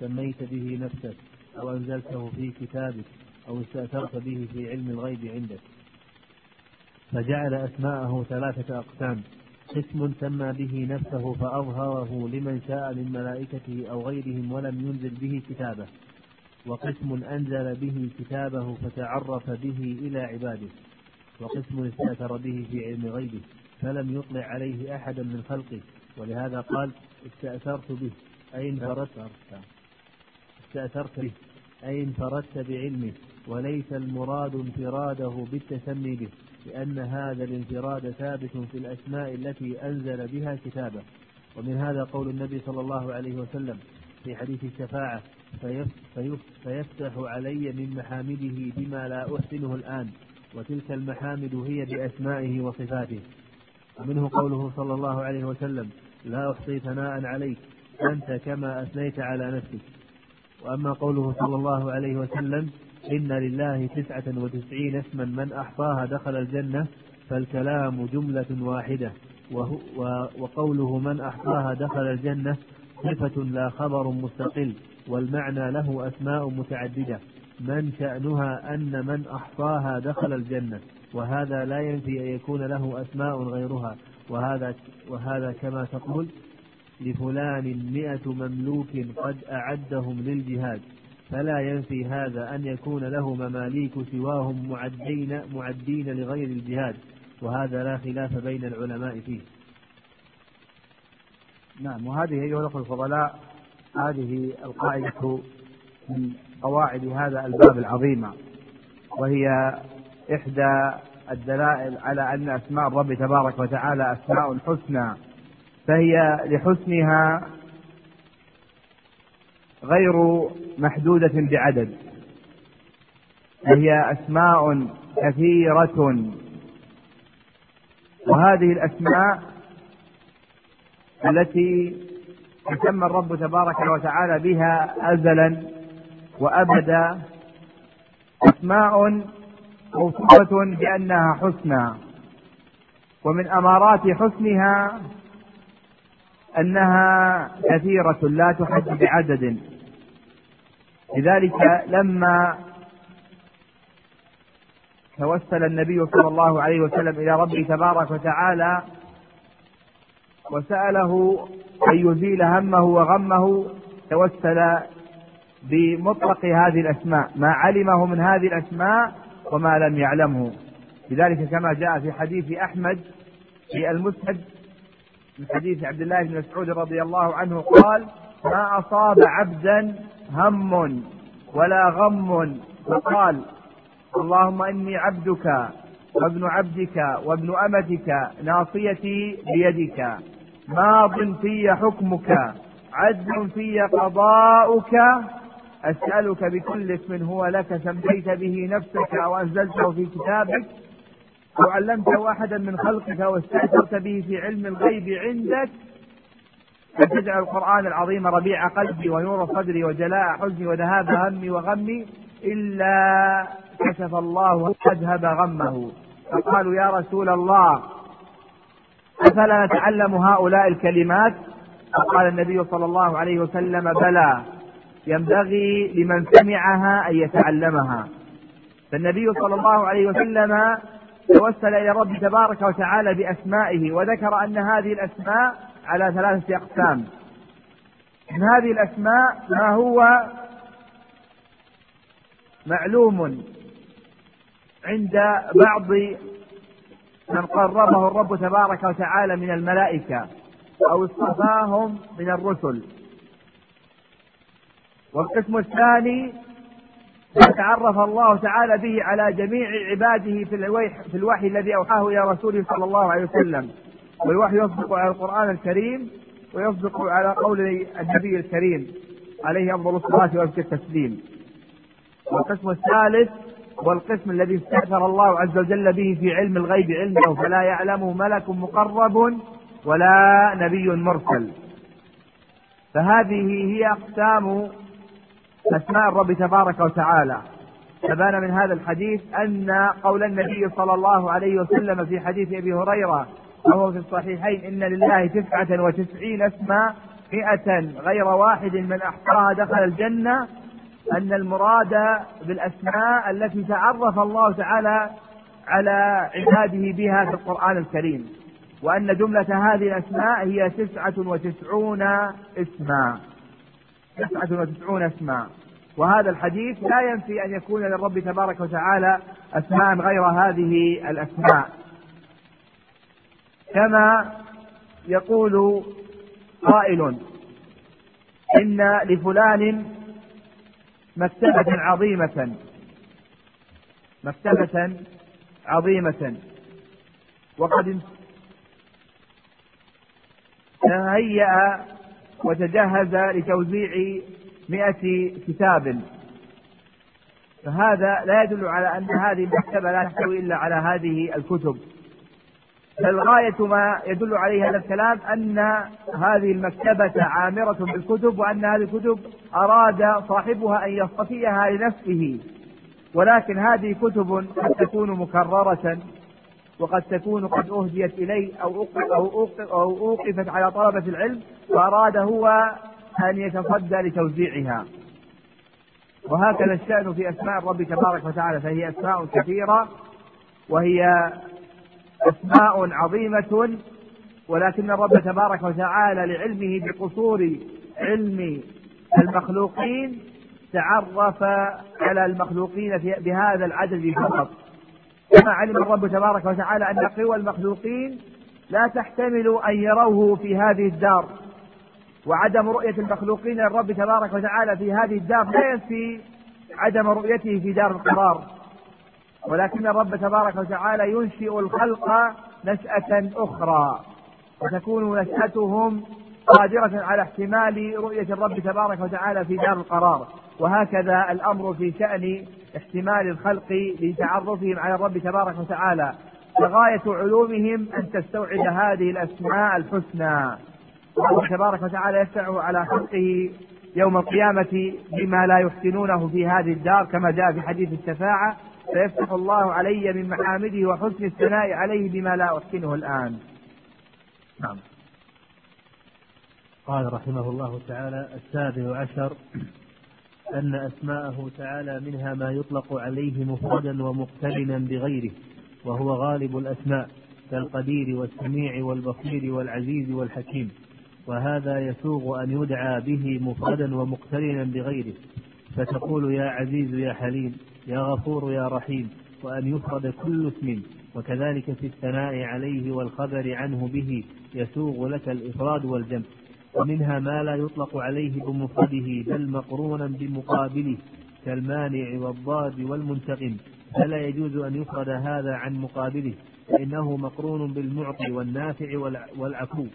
سميت به نفسك أو أنزلته في كتابك أو استأثرت به في علم الغيب عندك. فجعل أسماءه ثلاثة أقسام. قسم سمى به نفسه فأظهره لمن شاء من ملائكته أو غيرهم ولم ينزل به كتابه. وقسم أنزل به كتابه فتعرف به إلى عباده. وقسم استأثر به في علم غيبه. فلم يطلع عليه أحدا من خلقه. ولهذا قال استأثرت به. أي انفردت. استأثرت به. أي انفردت بعلمه. وليس المراد انفراده بالتسمي به. لأن هذا الانفراد ثابت في الأسماء التي أنزل بها كتابه. ومن هذا قول النبي صلى الله عليه وسلم في حديث الشفاعة فيفتح علي من محامده بما لا أحسنه الآن وتلك المحامد هي بأسمائه وصفاته. ومنه قوله صلى الله عليه وسلم لا أحصي ثناء عليك أنت كما أثنيت على نفسك. وأما قوله صلى الله عليه وسلم إن لله تسعة وتسعين اسما من أحصاها دخل الجنة فالكلام جملة واحدة. وقوله من أحصاها دخل الجنة صفة لا خبر مستقل والمعنى له أسماء متعددة. من شأنها أن من أحصاها دخل الجنة وهذا لا ينفي أن يكون له أسماء غيرها. وهذا وهذا كما تقول لفلان مئة مملوك قد أعدهم للجهاد. فلا ينفي هذا أن يكون له مماليك سواهم معدين معدين لغير الجهاد وهذا لا خلاف بين العلماء فيه. نعم وهذه أيها الأخوة الفضلاء هذه القاعدة من قواعد هذا الباب العظيمة وهي إحدى الدلائل على أن أسماء الرب تبارك وتعالى أسماء حسنى فهي لحسنها غير محدودة بعدد. فهي أسماء كثيرة. وهذه الأسماء التي تسمى الرب تبارك وتعالى بها أزلا وأبدا أسماء موصوفة بأنها حسنى. ومن أمارات حسنها أنها كثيرة لا تحد بعدد. لذلك لما توسل النبي صلى الله عليه وسلم إلى ربه تبارك وتعالى وسأله أن يزيل همه وغمه توسل بمطلق هذه الأسماء ما علمه من هذه الأسماء وما لم يعلمه. لذلك كما جاء في حديث أحمد في المسند من حديث عبد الله بن مسعود رضي الله عنه قال ما أصاب عبدا هم ولا غم فقال اللهم إني عبدك وابن عبدك وابن أمتك ناصيتي بيدك. ماض في حكمك عدل في قضاؤك. أسألك بكل اسم هو لك سميت به نفسك أو أنزلته في كتابك. أو علمته أحدا من خلقك واستأثرت به في علم الغيب عندك. أن تجعل القرآن العظيم ربيع قلبي ونور صدري وجلاء حزني وذهاب همي وغمي إلا كشف الله أذهب غمه. فقالوا يا رسول الله أفلا نتعلم هؤلاء الكلمات؟ فقال النبي صلى الله عليه وسلم بلى ينبغي لمن سمعها أن يتعلمها. فالنبي صلى الله عليه وسلم توسل إلى رب تبارك وتعالى بأسمائه وذكر أن هذه الأسماء على ثلاثة أقسام. من هذه الأسماء ما هو معلوم عند بعض من قربه الرب تبارك وتعالى من الملائكة أو اصطفاهم من الرسل. والقسم الثاني ما تعرف الله تعالى به على جميع عباده في الوحي, في الوحي الذي أوحاه إلى رسوله صلى الله عليه وسلم. والوحي يصدق على القرآن الكريم ويصدق على قول النبي الكريم عليه أفضل الصلاة وأزكى التسليم. والقسم الثالث والقسم الذي استأثر الله عز وجل به في علم الغيب علمه فلا يعلمه ملك مقرب ولا نبي مرسل. فهذه هي أقسام أسماء الرب تبارك وتعالى. تبان من هذا الحديث أن قول النبي صلى الله عليه وسلم في حديث أبي هريرة وهو في الصحيحين إن لله تسعة وتسعين اسما مئة غير واحد من أحصاها دخل الجنة أن المراد بالأسماء التي تعرف الله تعالى على عباده بها في القرآن الكريم. وأن جملة هذه الأسماء هي تسعة وتسعون اسما. تسعة وتسعون اسما. وهذا الحديث لا ينفي أن يكون للرب تبارك وتعالى أسماء غير هذه الأسماء. كما يقول قائل إن لفلان مكتبة عظيمة. مكتبة عظيمة. وقد تهيأ وتجهز لتوزيع مئة كتاب. فهذا لا يدل على أن هذه المكتبة لا تحتوي إلا على هذه الكتب. بل غاية ما يدل عليه هذا الكلام أن هذه المكتبة عامرة بالكتب وأن هذه الكتب أراد صاحبها أن يصطفيها لنفسه. ولكن هذه كتب قد تكون مكررة وقد تكون قد أهديت إليه أو أو أو أوقفت على طلبة العلم فأراد هو أن يتصدى لتوزيعها. وهكذا الشأن في أسماء الرب تبارك وتعالى فهي أسماء كثيرة وهي أسماء عظيمة ولكن الرب تبارك وتعالى لعلمه بقصور علم المخلوقين تعرف على المخلوقين بهذا العدد فقط. كما علم الرب تبارك وتعالى أن قوى المخلوقين لا تحتمل أن يروه في هذه الدار. وعدم رؤية المخلوقين للرب تبارك وتعالى في هذه الدار لا ينفي عدم رؤيته في دار القرار. ولكن الرب تبارك وتعالى ينشئ الخلق نشأة أخرى وتكون نشأتهم قادرة على احتمال رؤية الرب تبارك وتعالى في دار القرار. وهكذا الأمر في شأن احتمال الخلق لتعرفهم على الرب تبارك وتعالى. فغاية علومهم أن تستوعب هذه الأسماء الحسنى. الله تبارك وتعالى يفتح على خلقه يوم القيامة بما لا يحسنونه في هذه الدار كما جاء في حديث الشفاعة. فيفتح الله علي من محامده وحسن الثناء عليه بما لا أحسنه الآن. نعم. قال رحمه الله تعالى السابع عشر أن أسماءه تعالى منها ما يطلق عليه مفردا ومقترنا بغيره وهو غالب الأسماء كالقدير والسميع والبصير والعزيز والحكيم وهذا يسوغ أن يدعى به مفردا ومقترنا بغيره. فتقول يا عزيز يا حليم يا غفور يا رحيم وأن يفرد كل اسم وكذلك في الثناء عليه والخبر عنه به يسوغ لك الإفراد والجمع ومنها ما لا يطلق عليه بمفرده بل مقرونا بمقابله كالمانع والضاد والمنتقم فلا يجوز أن يفرد هذا عن مقابله فإنه مقرون بالمعطي والنافع والعفو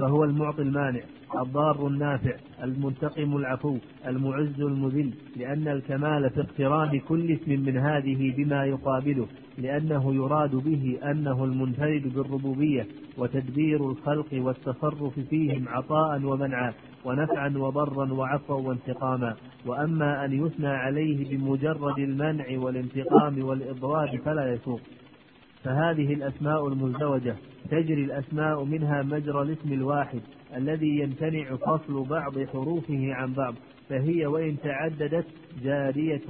فهو المعطي المانع الضار النافع المنتقم العفو المعز المذل لأن الكمال في اقتران كل اسم من هذه بما يقابله لأنه يراد به أنه المنفرد بالربوبية وتدبير الخلق والتصرف فيهم عطاء ومنعا ونفعا وضرا وعفوا وانتقاما. وأما أن يثنى عليه بمجرد المنع والانتقام والإضرار فلا يسوق فهذه الأسماء المزدوجة تجري الأسماء منها مجرى الاسم الواحد الذي يمتنع فصل بعض حروفه عن بعض فهي وإن تعددت جارية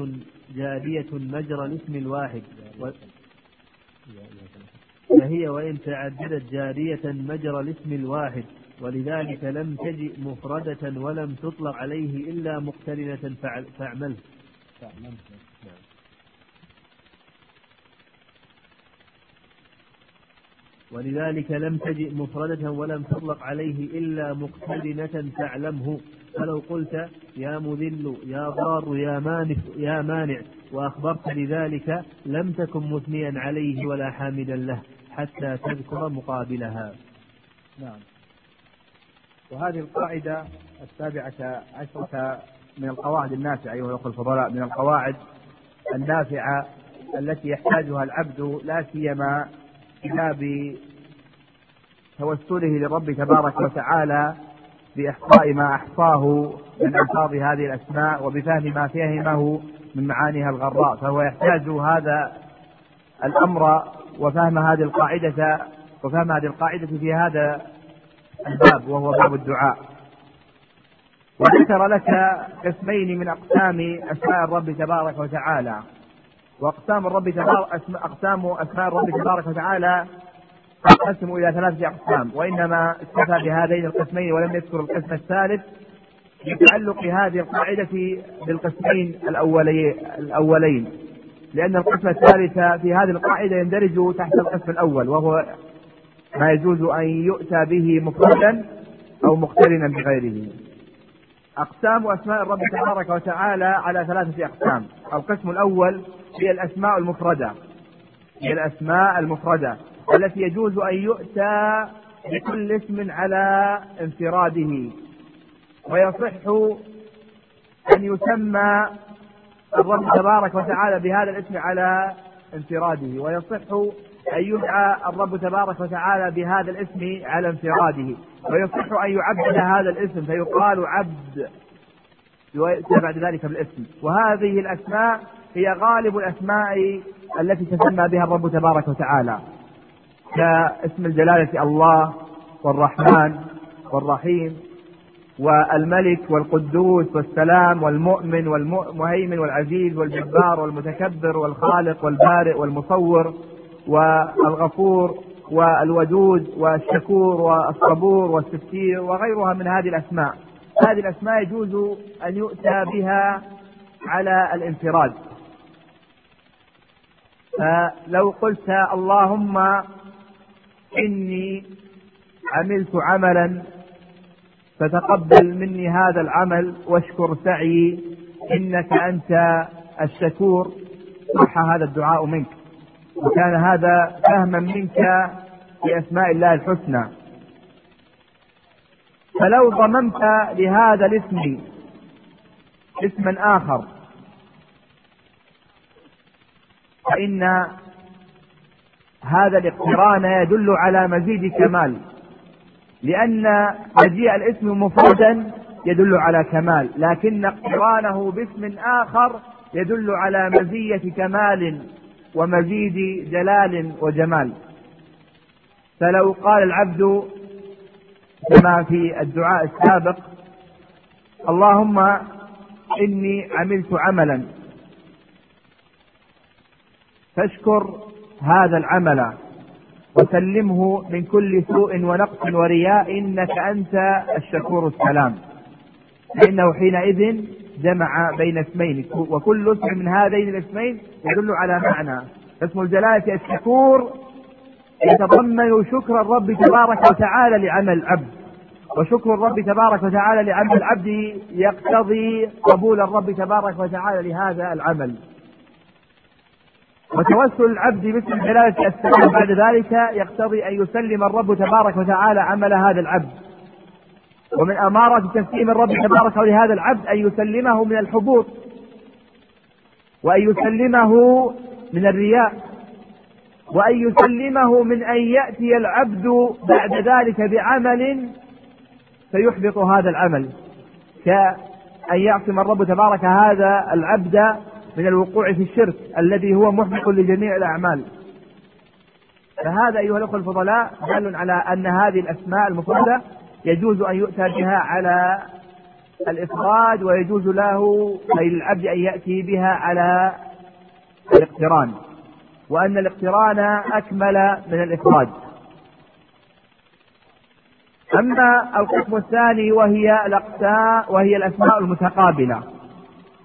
جارية مجرى الاسم الواحد. و فهي وإن تعددت جارية مجرى الاسم الواحد ولذلك لم تجئ مفردة ولم تطلق عليه إلا مقترنة فاعمله ولذلك لم تجئ مفردة ولم تطلق عليه إلا مقترنة تعلمه فلو قلت يا مذل يا ضار يا مانع يا مانع وأخبرت لذلك لم تكن مثنيا عليه ولا حامدا له حتى تذكر مقابلها. نعم. وهذه القاعدة السابعة عشرة من القواعد النافعة أيها الأخوة الفضلاء من القواعد النافعة التي يحتاجها العبد لا سيما باب توسله للرب تبارك وتعالى بإحصاء ما أحصاه من ألفاظ هذه الأسماء وبفهم ما فهمه من معانيها الغراء. فهو يحتاج هذا الأمر وفهم هذه القاعدة وفهم هذه القاعدة في هذا الباب وهو باب الدعاء. وذكر لك قسمين من أقسام أسماء الرب تبارك وتعالى. وأقسام الرب تبارك أقسام أسماء الرب تبارك وتعالى تنقسم إلى ثلاثة أقسام. وإنما اكتفى بهذين القسمين ولم يذكر القسم الثالث لتعلق هذه القاعدة بالقسمين الأولين الأولين. لأن القسم الثالث في هذه القاعدة يندرج تحت القسم الأول وهو ما يجوز أن يؤتى به مفردا أو مقترنا بغيره. أقسام أسماء الرب تبارك وتعالى على ثلاثة أقسام. القسم الأول هي الأسماء المفردة. هي الأسماء المفردة. التي يجوز أن يؤتى بكل اسم على انفراده. ويصح أن يسمى الرب تبارك وتعالى بهذا الاسم على انفراده. ويصح أن يدعى الرب تبارك وتعالى بهذا الاسم على انفراده. ويصح أن يعبد هذا الاسم. فيقال عبد. ويأتي بعد ذلك بالاسم. وهذه الأسماء هي غالب الأسماء التي تسمى بها الرب تبارك وتعالى كاسم الجلالة الله والرحمن والرحيم والملك والقدوس والسلام والمؤمن والمهيمن والعزيز والجبار والمتكبر والخالق والبارئ والمصور والغفور والودود والشكور والصبور والستير وغيرها من هذه الأسماء. هذه الأسماء يجوز أن يؤتى بها على الانفراد. فلو قلت اللهم إني عملت عملا فتقبل مني هذا العمل واشكر سعي إنك أنت الشكور صح هذا الدعاء منك. وكان هذا فهما منك لأسماء الله الحسنى. فلو ضممت لهذا الاسم اسما آخر فإن هذا الاقتران يدل على مزيد كمال لأن مجيء الاسم مفردا يدل على كمال لكن اقترانه باسم آخر يدل على مزية كمال ومزيد جلال وجمال. فلو قال العبد كما في الدعاء السابق اللهم إني عملت عملا. فاشكر هذا العمل وسلمه من كل سوء ونقص ورياء إنك أنت الشكور السلام. فإنه حينئذ جمع بين اسمين وكل اسم من هذين الاسمين يدل على معنى. اسم الجلالة الشكور يتضمن شكر الرب تبارك وتعالى لعمل العبد. وشكر الرب تبارك وتعالى لعمل العبد يقتضي قبول الرب تبارك وتعالى لهذا العمل. وتوسل العبد باسم جلالة السلام بعد ذلك يقتضي أن يسلم الرب تبارك وتعالى عمل هذا العبد. ومن أمارة تسليم الرب تبارك لهذا العبد أن يسلمه من الحبوط. وأن يسلمه من الرياء. وأن يسلمه من أن يأتي العبد بعد ذلك بعمل فيحبط هذا العمل. كأن يعصم الرب تبارك هذا العبد من الوقوع في الشرك الذي هو محبط لجميع الأعمال. فهذا أيها الأخوة الفضلاء دال على أن هذه الأسماء المفردة يجوز أن يؤتى بها على الإفراد ويجوز له أي للعبد أن يأتي بها على الاقتران وأن الاقتران أكمل من الإفراد. أما القسم الثاني وهي الأقسام وهي الأسماء المتقابلة.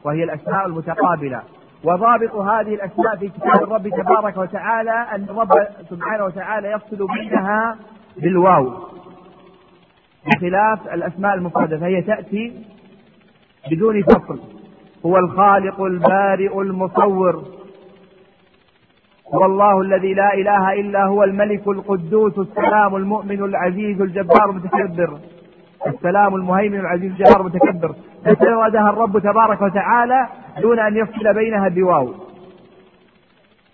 وهي الأسماء المتقابلة. وضابط هذه الأسماء في كتاب الرب تبارك وتعالى أن الرب سبحانه وتعالى يفصل بينها بالواو بخلاف الأسماء المفردة. فهي تأتي بدون فصل. هو الخالق البارئ المصور. هو الله الذي لا إله إلا هو الملك القدوس السلام المؤمن العزيز الجبار المتكبر. السلام المهيمن العزيز الجبار المتكبر فسردها الرب تبارك وتعالى دون أن يفصل بينها بواو.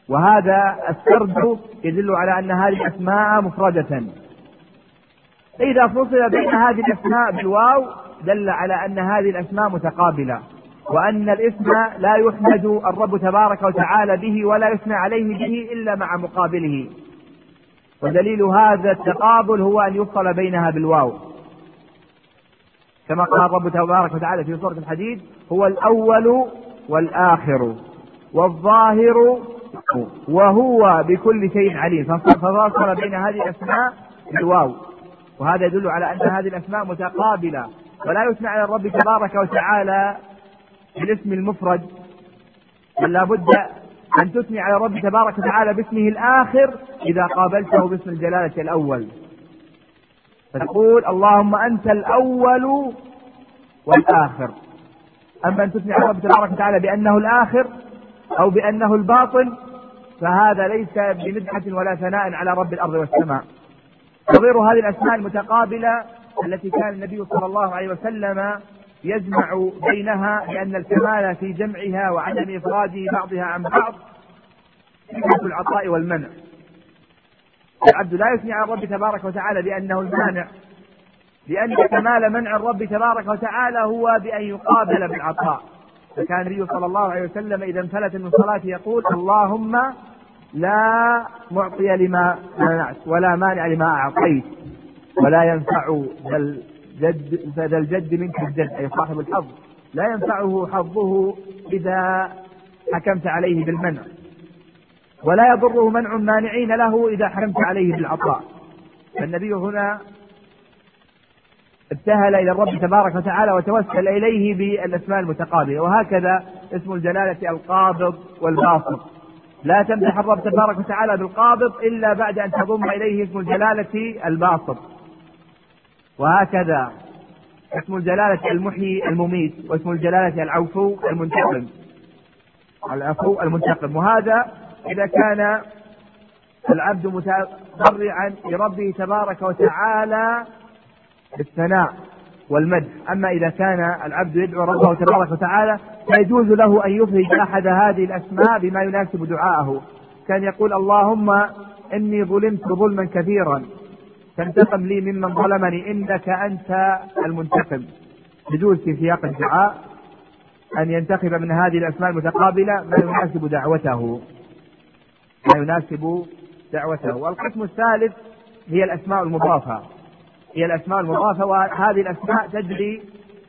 وهذا السرد يدل على أن هذه الأسماء مفردة. اذا فصل بين هذه الأسماء بالواو دل على أن هذه الأسماء متقابلة. وأن الاسم لا يحمد الرب تبارك وتعالى به ولا يثنى عليه به إلا مع مقابله. ودليل هذا التقابل هو أن يفصل بينها بالواو. كما قال الرب تبارك وتعالى في سورة الحديد هو الأول والآخر والظاهر وهو بكل شيء عليم. ففصل بين هذه الأسماء بالواو. وهذا يدل على أن هذه الأسماء متقابلة ولا يثنى على الرب تبارك وتعالى بالاسم المفرد. بل لابد أن تثني على الرب تبارك وتعالى باسمه الآخر إذا قابلته باسم الجلالة الأول. فتقول اللهم أنت الأول والآخر. أما أن تثني على الرب تبارك وتعالى بأنه الآخر أو بأنه الباطن فهذا ليس بمدحة ولا ثناء على رب الأرض والسماء. نظير هذه الأسماء المتقابلة التي كان النبي صلى الله عليه وسلم يجمع بينها لأن الكمال في جمعها وعدم إفراد بعضها عن بعض صفة العطاء والمنع. العبد لا يثني على الرب تبارك وتعالى بأنه المانع. لأن كمال منع الرب تبارك وتعالى هو بأن يقابل بالعطاء. فكان النبي صلى الله عليه وسلم إذا انفلت من صلاته يقول اللهم لا معطي لما منعت ولا مانع لما أعطيت ولا ينفع ذا الجد ذا الجد منك الجد. أي صاحب الحظ. لا ينفعه حظه إذا حكمت عليه بالمنع. ولا يضره منع مانعين له إذا حكمت عليه بالعطاء. فالنبي هنا ابتهل إلى الرب تبارك وتعالى وتوسل إليه بالأسماء المتقابلة. وهكذا اسم الجلالة القابض والباسط لا تمدح الرب تبارك وتعالى بالقابض إلا بعد أن تضم إليه اسم الجلالة الباسط وهكذا اسم الجلالة المحيي المميت واسم الجلالة العفو المنتقم. العفو المنتقم. وهذا إذا كان العبد متضرعا لربه تبارك وتعالى بالثناء والمدح. أما إذا كان العبد يدعو ربه تبارك وتعالى فيجوز له أن يفرج أحد هذه الأسماء بما يناسب دعاءه. كان يقول اللهم إني ظلمت ظلما كثيرا فانتقم لي ممن ظلمني إنك أنت المنتقم. يجوز في سياق الدعاء أن ينتخب من هذه الأسماء المتقابلة ما يناسب دعوته. ما يناسب دعوته. والقسم الثالث هي الأسماء المضافة. هي الأسماء المضافة وهذه الأسماء تجري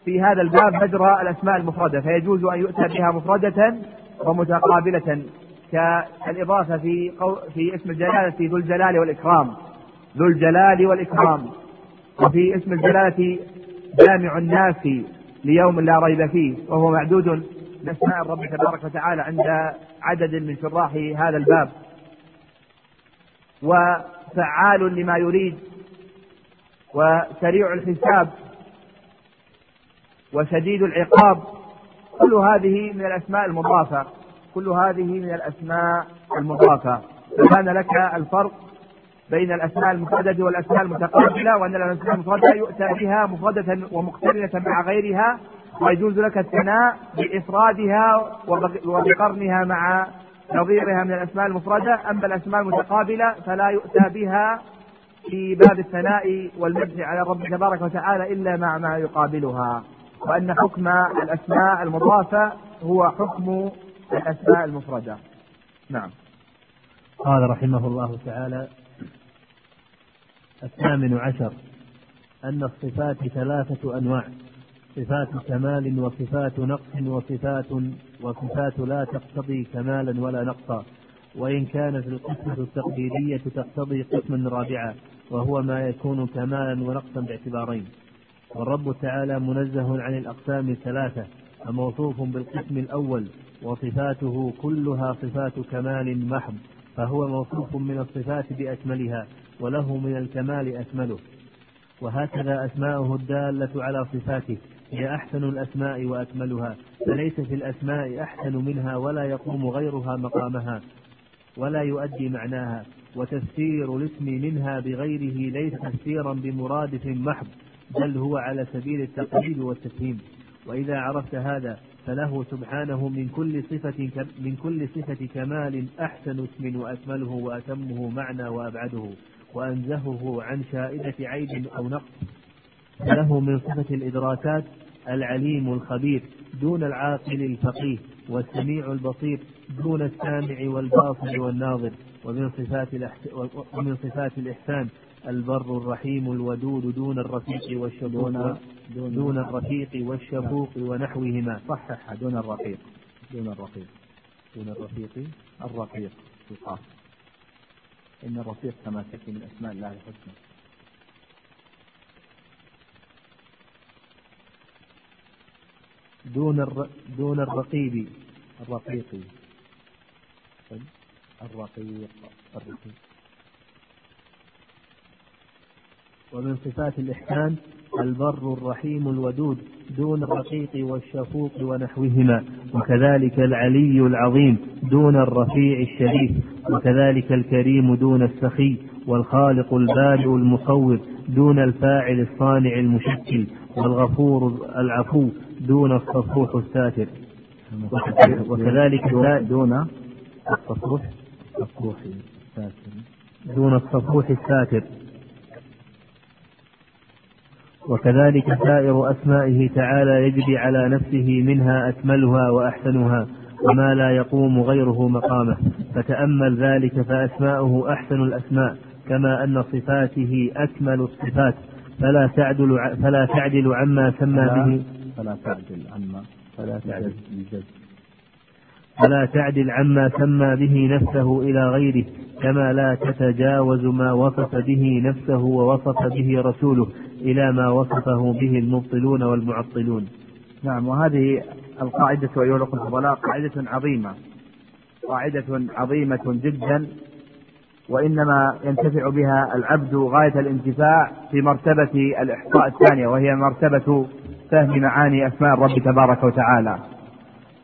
في هذا الباب مجرى الأسماء المفردة. فيجوز أن يؤتى بها مفردة ومتقابلة كالإضافة في قو في اسم الجلالة ذو الجلال والإكرام. ذو الجلال والإكرام. وفي اسم الجلالة جامع الناس ليوم لا ريب فيه. وهو معدود من أسماء الرب تبارك وتعالى عند عدد من شراح هذا الباب. وفعال لما يريد وسريع الحساب وشديد العقاب كل هذه من الأسماء المضافة كل هذه من الأسماء المضافة. فكان لك الفرق بين الأسماء المفردة والأسماء المتقابلة وأن الأسماء المفردة يؤتى بها مفردة ومقترنة مع غيرها ويجوز لك الثناء بإفرادها وبقرنها مع نظيرها من الأسماء المفردة أما الأسماء المتقابلة فلا يؤتى بها في باب الثناء والمدح على الرب تبارك وتعالى إلا مع ما يقابلها. وأن حكم الأسماء المضافة هو حكم الأسماء المفردة. نعم. قال رحمه الله تعالى الثامن عشر أن الصفات ثلاثة أنواع صفات كمال وصفات نقص وصفات وصفات لا تقتضي كمالا ولا نقصا. وإن كانت القسمة التقديرية تقتضي قسما رابعا وهو ما يكون كمالا ونقصا باعتبارين. والرب تعالى منزه عن الأقسام الثلاثة فموصوف بالقسم الأول وصفاته كلها صفات كمال محض فهو موصوف من الصفات بأكملها وله من الكمال أكمله. وهكذا أسماؤه الدالة على صفاته. هي أحسن الأسماء وأكملها فليس في الأسماء أحسن منها ولا يقوم غيرها مقامها ولا يؤدي معناها وتفسير الاسم منها بغيره ليس تفسيرا بمرادف محض بل هو على سبيل التقليد والتفهيم. وإذا عرفت هذا فله سبحانه من كل صفة من كل صفة كمال أحسن اسم وأكمله وأتمه معنى وأبعده وأنزهه عن شائدة عيب أو نقص. له من صفة الإدراكات العليم الخبير دون العاقل الفقيه والسميع البصير دون السامع والباصر والناظر ومن صفات ومن صفات الإحسان البر الرحيم الودود دون الرفيق والشفوق دون, دون, دون الرفيق والشفوق ونحوهما صحح. دون الرفيق. دون الرفيق. دون الرفيق الرفيق. القاف. إن الرفيق كما تأتي من أسماء الله الحسنى. دون. دون الرقيب الرقيق. الرقيق الرقيق. ومن صفات الإحسان البر الرحيم الودود دون الرقيق والشفوق ونحوهما. وكذلك العلي العظيم دون الرفيع الشريف. وكذلك الكريم دون السخي. والخالق البارئ المصور دون الفاعل الصانع المشكل. والغفور العفو. دون الصفوح الساتر. وكذلك دون الصفوح الصفوح الساتر. دون الصفوح الساتر. وكذلك سائر أسمائه تعالى يجري على نفسه منها أكملها وأحسنها وما لا يقوم غيره مقامه. فتأمل ذلك فأسماؤه أحسن الأسماء كما أن صفاته أكمل الصفات. فلا تعدل فلا تعدل عما سمى به. فلا تعدل عما فلا تعدل فلا تعدل عما سمى به نفسه إلى غيره كما لا تتجاوز ما وصف به نفسه ووصف به رسوله إلى ما وصفه به المبطلون والمعطلون. نعم وهذه القاعدة أيها الأخوة الفضلاء قاعدة عظيمة. قاعدة عظيمة جدا وإنما ينتفع بها العبد غاية الانتفاع في مرتبة الإحصاء الثانية وهي مرتبة فهم معاني أسماء الرب تبارك وتعالى.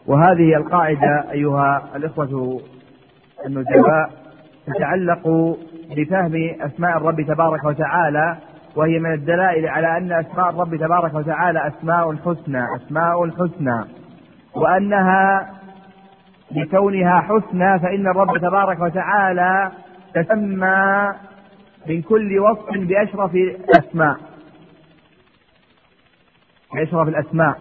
وهذه القاعدة أيها الإخوة النجباء تتعلق بفهم أسماء الرب تبارك وتعالى وهي من الدلائل على أن أسماء الرب تبارك وتعالى أسماء حسنى أسماء حسنى وأنها لكونها حسنى فإن الرب تبارك وتعالى تسمى من كل وصف بأشرف الأسماء بأشرف الأسماء.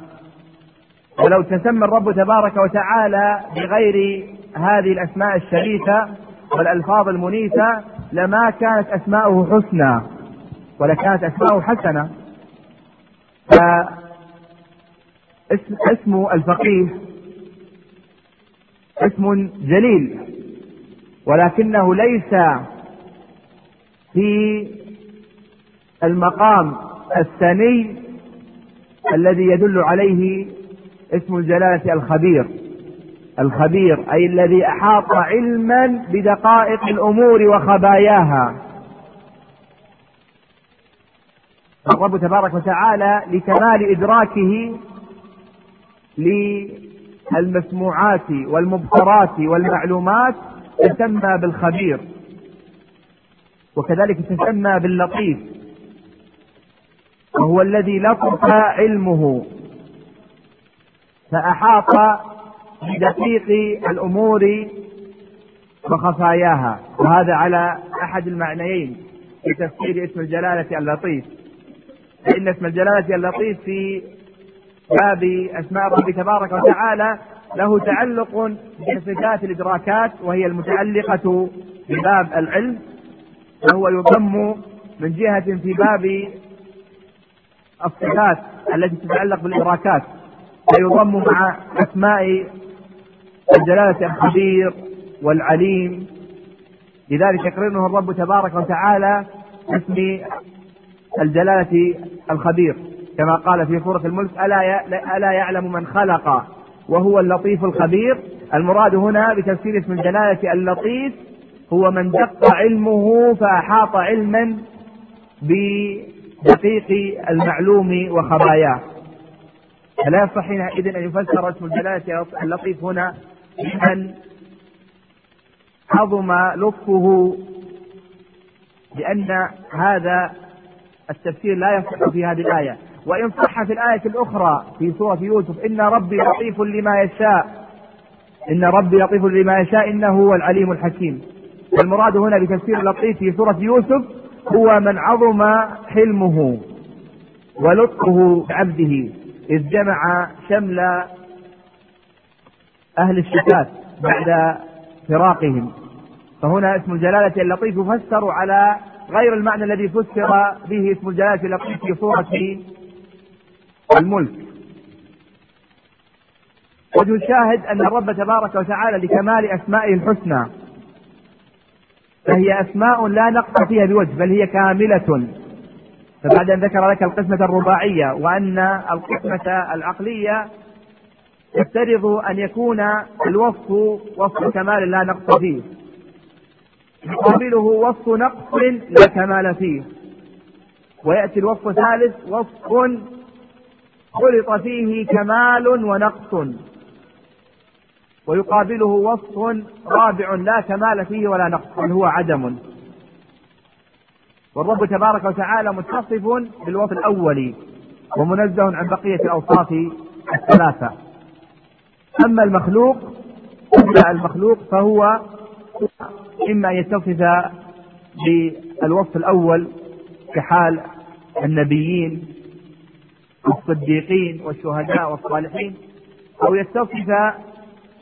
ولو تسمى الرب تبارك وتعالى بغير هذه الأسماء الشريفة والألفاظ المنيفة لما كانت أسماؤه حسنى ولكانت أسماؤه حسنة. فاسم الفقيه اسم جليل ولكنه ليس في المقام الثاني الذي يدل عليه اسم الجلالة الخبير. الخبير أي الذي أحاط علما بدقائق الأمور وخباياها. الرب تبارك وتعالى لكمال إدراكه للمسموعات والمبصرات والمعلومات تسمى بالخبير. وكذلك تسمى باللطيف. وهو الذي لطف علمه. فأحاط بدقيق الأمور وخفاياها. وهذا على أحد المعنيين في تفسير اسم الجلالة اللطيف. فإن اسم الجلالة اللطيف في باب أسماء ربي تبارك وتعالى له تعلق بصفات الإدراكات وهي المتعلقة بباب العلم. فهو يضم من جهة في باب الصفات التي تتعلق بالإدراكات فيضم مع أسماء الجلالة الخبير والعليم. لذلك يقرنه الرب تبارك وتعالى باسم الجلالة الخبير. كما قال في سورة الملك ألا ألا يعلم من خلق وهو اللطيف الخبير؟ المراد هنا بتفسير اسم الجلالة اللطيف هو من دق علمه فأحاط علما بدقيق المعلوم وخباياه. فلا يصح حينئذ أن يفسر اسم الجلالة اللطيف هنا بمن عظم لطفه لأن هذا التفسير لا يصح في هذه الآية. وإن صح في الآية الأخرى في سورة يوسف إن ربي لطيف لما يشاء. إن ربي لطيف لما يشاء إنه هو العليم الحكيم. المراد هنا بتفسير اللطيف في سورة يوسف هو من عظم حلمه ولطفه بعبده إذ جمع شمل أهل الشتات بعد فراقهم. فهنا اسم الجلالة اللطيف يفسر على غير المعنى الذي فسر به اسم الجلالة اللطيف في سورة الملك. وجه الشاهد أن الرب تبارك وتعالى لكمال أسمائه الحسنى فهي أسماء لا نقص فيها بوجه بل هي كاملة. فبعد أن ذكر لك القسمة الرباعية وأن القسمة العقلية يفترض أن يكون الوصف وصف كمال لا نقص فيه. يقابله وصف نقص لا كمال فيه. ويأتي الوصف الثالث وصف خلط فيه كمال ونقص. ويقابله وصف رابع لا كمال فيه ولا نقص بل هو عدم. والرب تبارك وتعالى متصف بالوصف الأول ومنزه عن بقية الأوصاف الثلاثة. أما المخلوق أما المخلوق فهو إما أن يتصف بالوصف الأول كحال النبيين والصديقين والشهداء والصالحين أو يتصف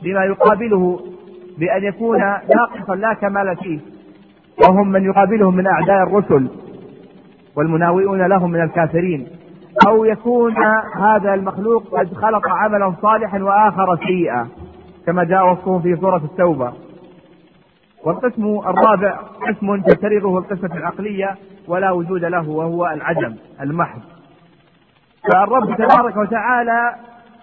بما يقابله بأن يكون ناقصا لا كمال فيه. وهم من يقابلهم من أعداء الرسل والمناوئون لهم من الكافرين. أو يكون هذا المخلوق قد خلق عملا صالحا وآخر سيئا كما جاء وصفه في سورة التوبة. والقسم الرابع قسم تفترضه القسمة العقلية ولا وجود له وهو العدم المحض. فالرب تبارك وتعالى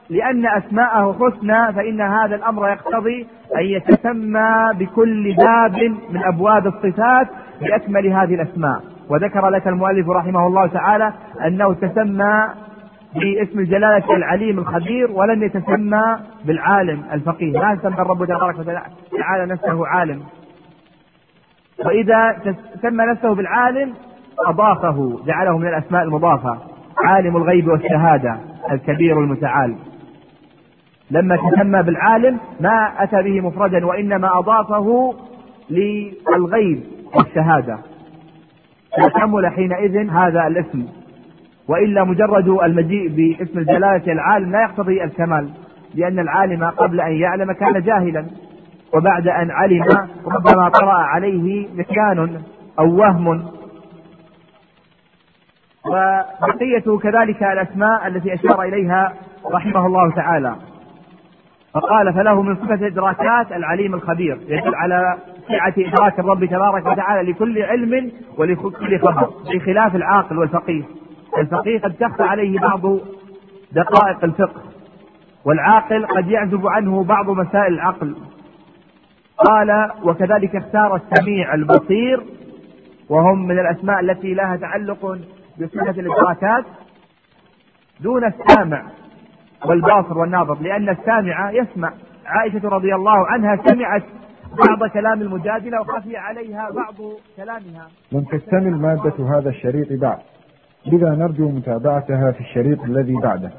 لأن أسماءه حسنى فإن هذا الأمر يقتضي أن يتسمى بكل باب من أبواب الصفات بأكمل هذه الأسماء. وذكر لك المؤلف رحمه الله تعالى أنه تسمى باسم الجلالة العليم الخبير ولم يتسمى بالعالم الفقيه. لا سمى الرب تبارك وتعالى نفسه عالم. وإذا سمى نفسه بالعالم أضافه جعله من الأسماء المضافة. عالم الغيب والشهادة الكبير المتعال. لما تسمى بالعالم ما أتى به مفردا وإنما أضافه للغيب والشهادة. فكمل حينئذ هذا الاسم. وإلا مجرد المجيء باسم الجلالة العالم لا يقتضي الكمال لأن العالم قبل أن يعلم كان جاهلا وبعد أن علم ربما طرأ عليه نسيان أو وهم. وبقية كذلك الأسماء التي أشار إليها رحمه الله تعالى. فقال فله من صفة إدراكات العليم الخبير يدل على سعة إدراك الرب تبارك وتعالى لكل علم ولكل خبر بخلاف العاقل والفقيه. الفقيه قد تخفى عليه بعض دقائق الفقه والعاقل قد يعزب عنه بعض مسائل العقل. قال وكذلك اختار السميع البصير وهم من الأسماء التي لها تعلق بصفة الإدراكات دون السامع. والباصر والناظر لأن السامع يسمع. عائشة رضي الله عنها سمعت بعض كلام المجادلة وخفي عليها بعض كلامها. لم تكتمل مادة هذا الشريط بعد. لذا نرجو متابعتها في الشريط الذي بعده.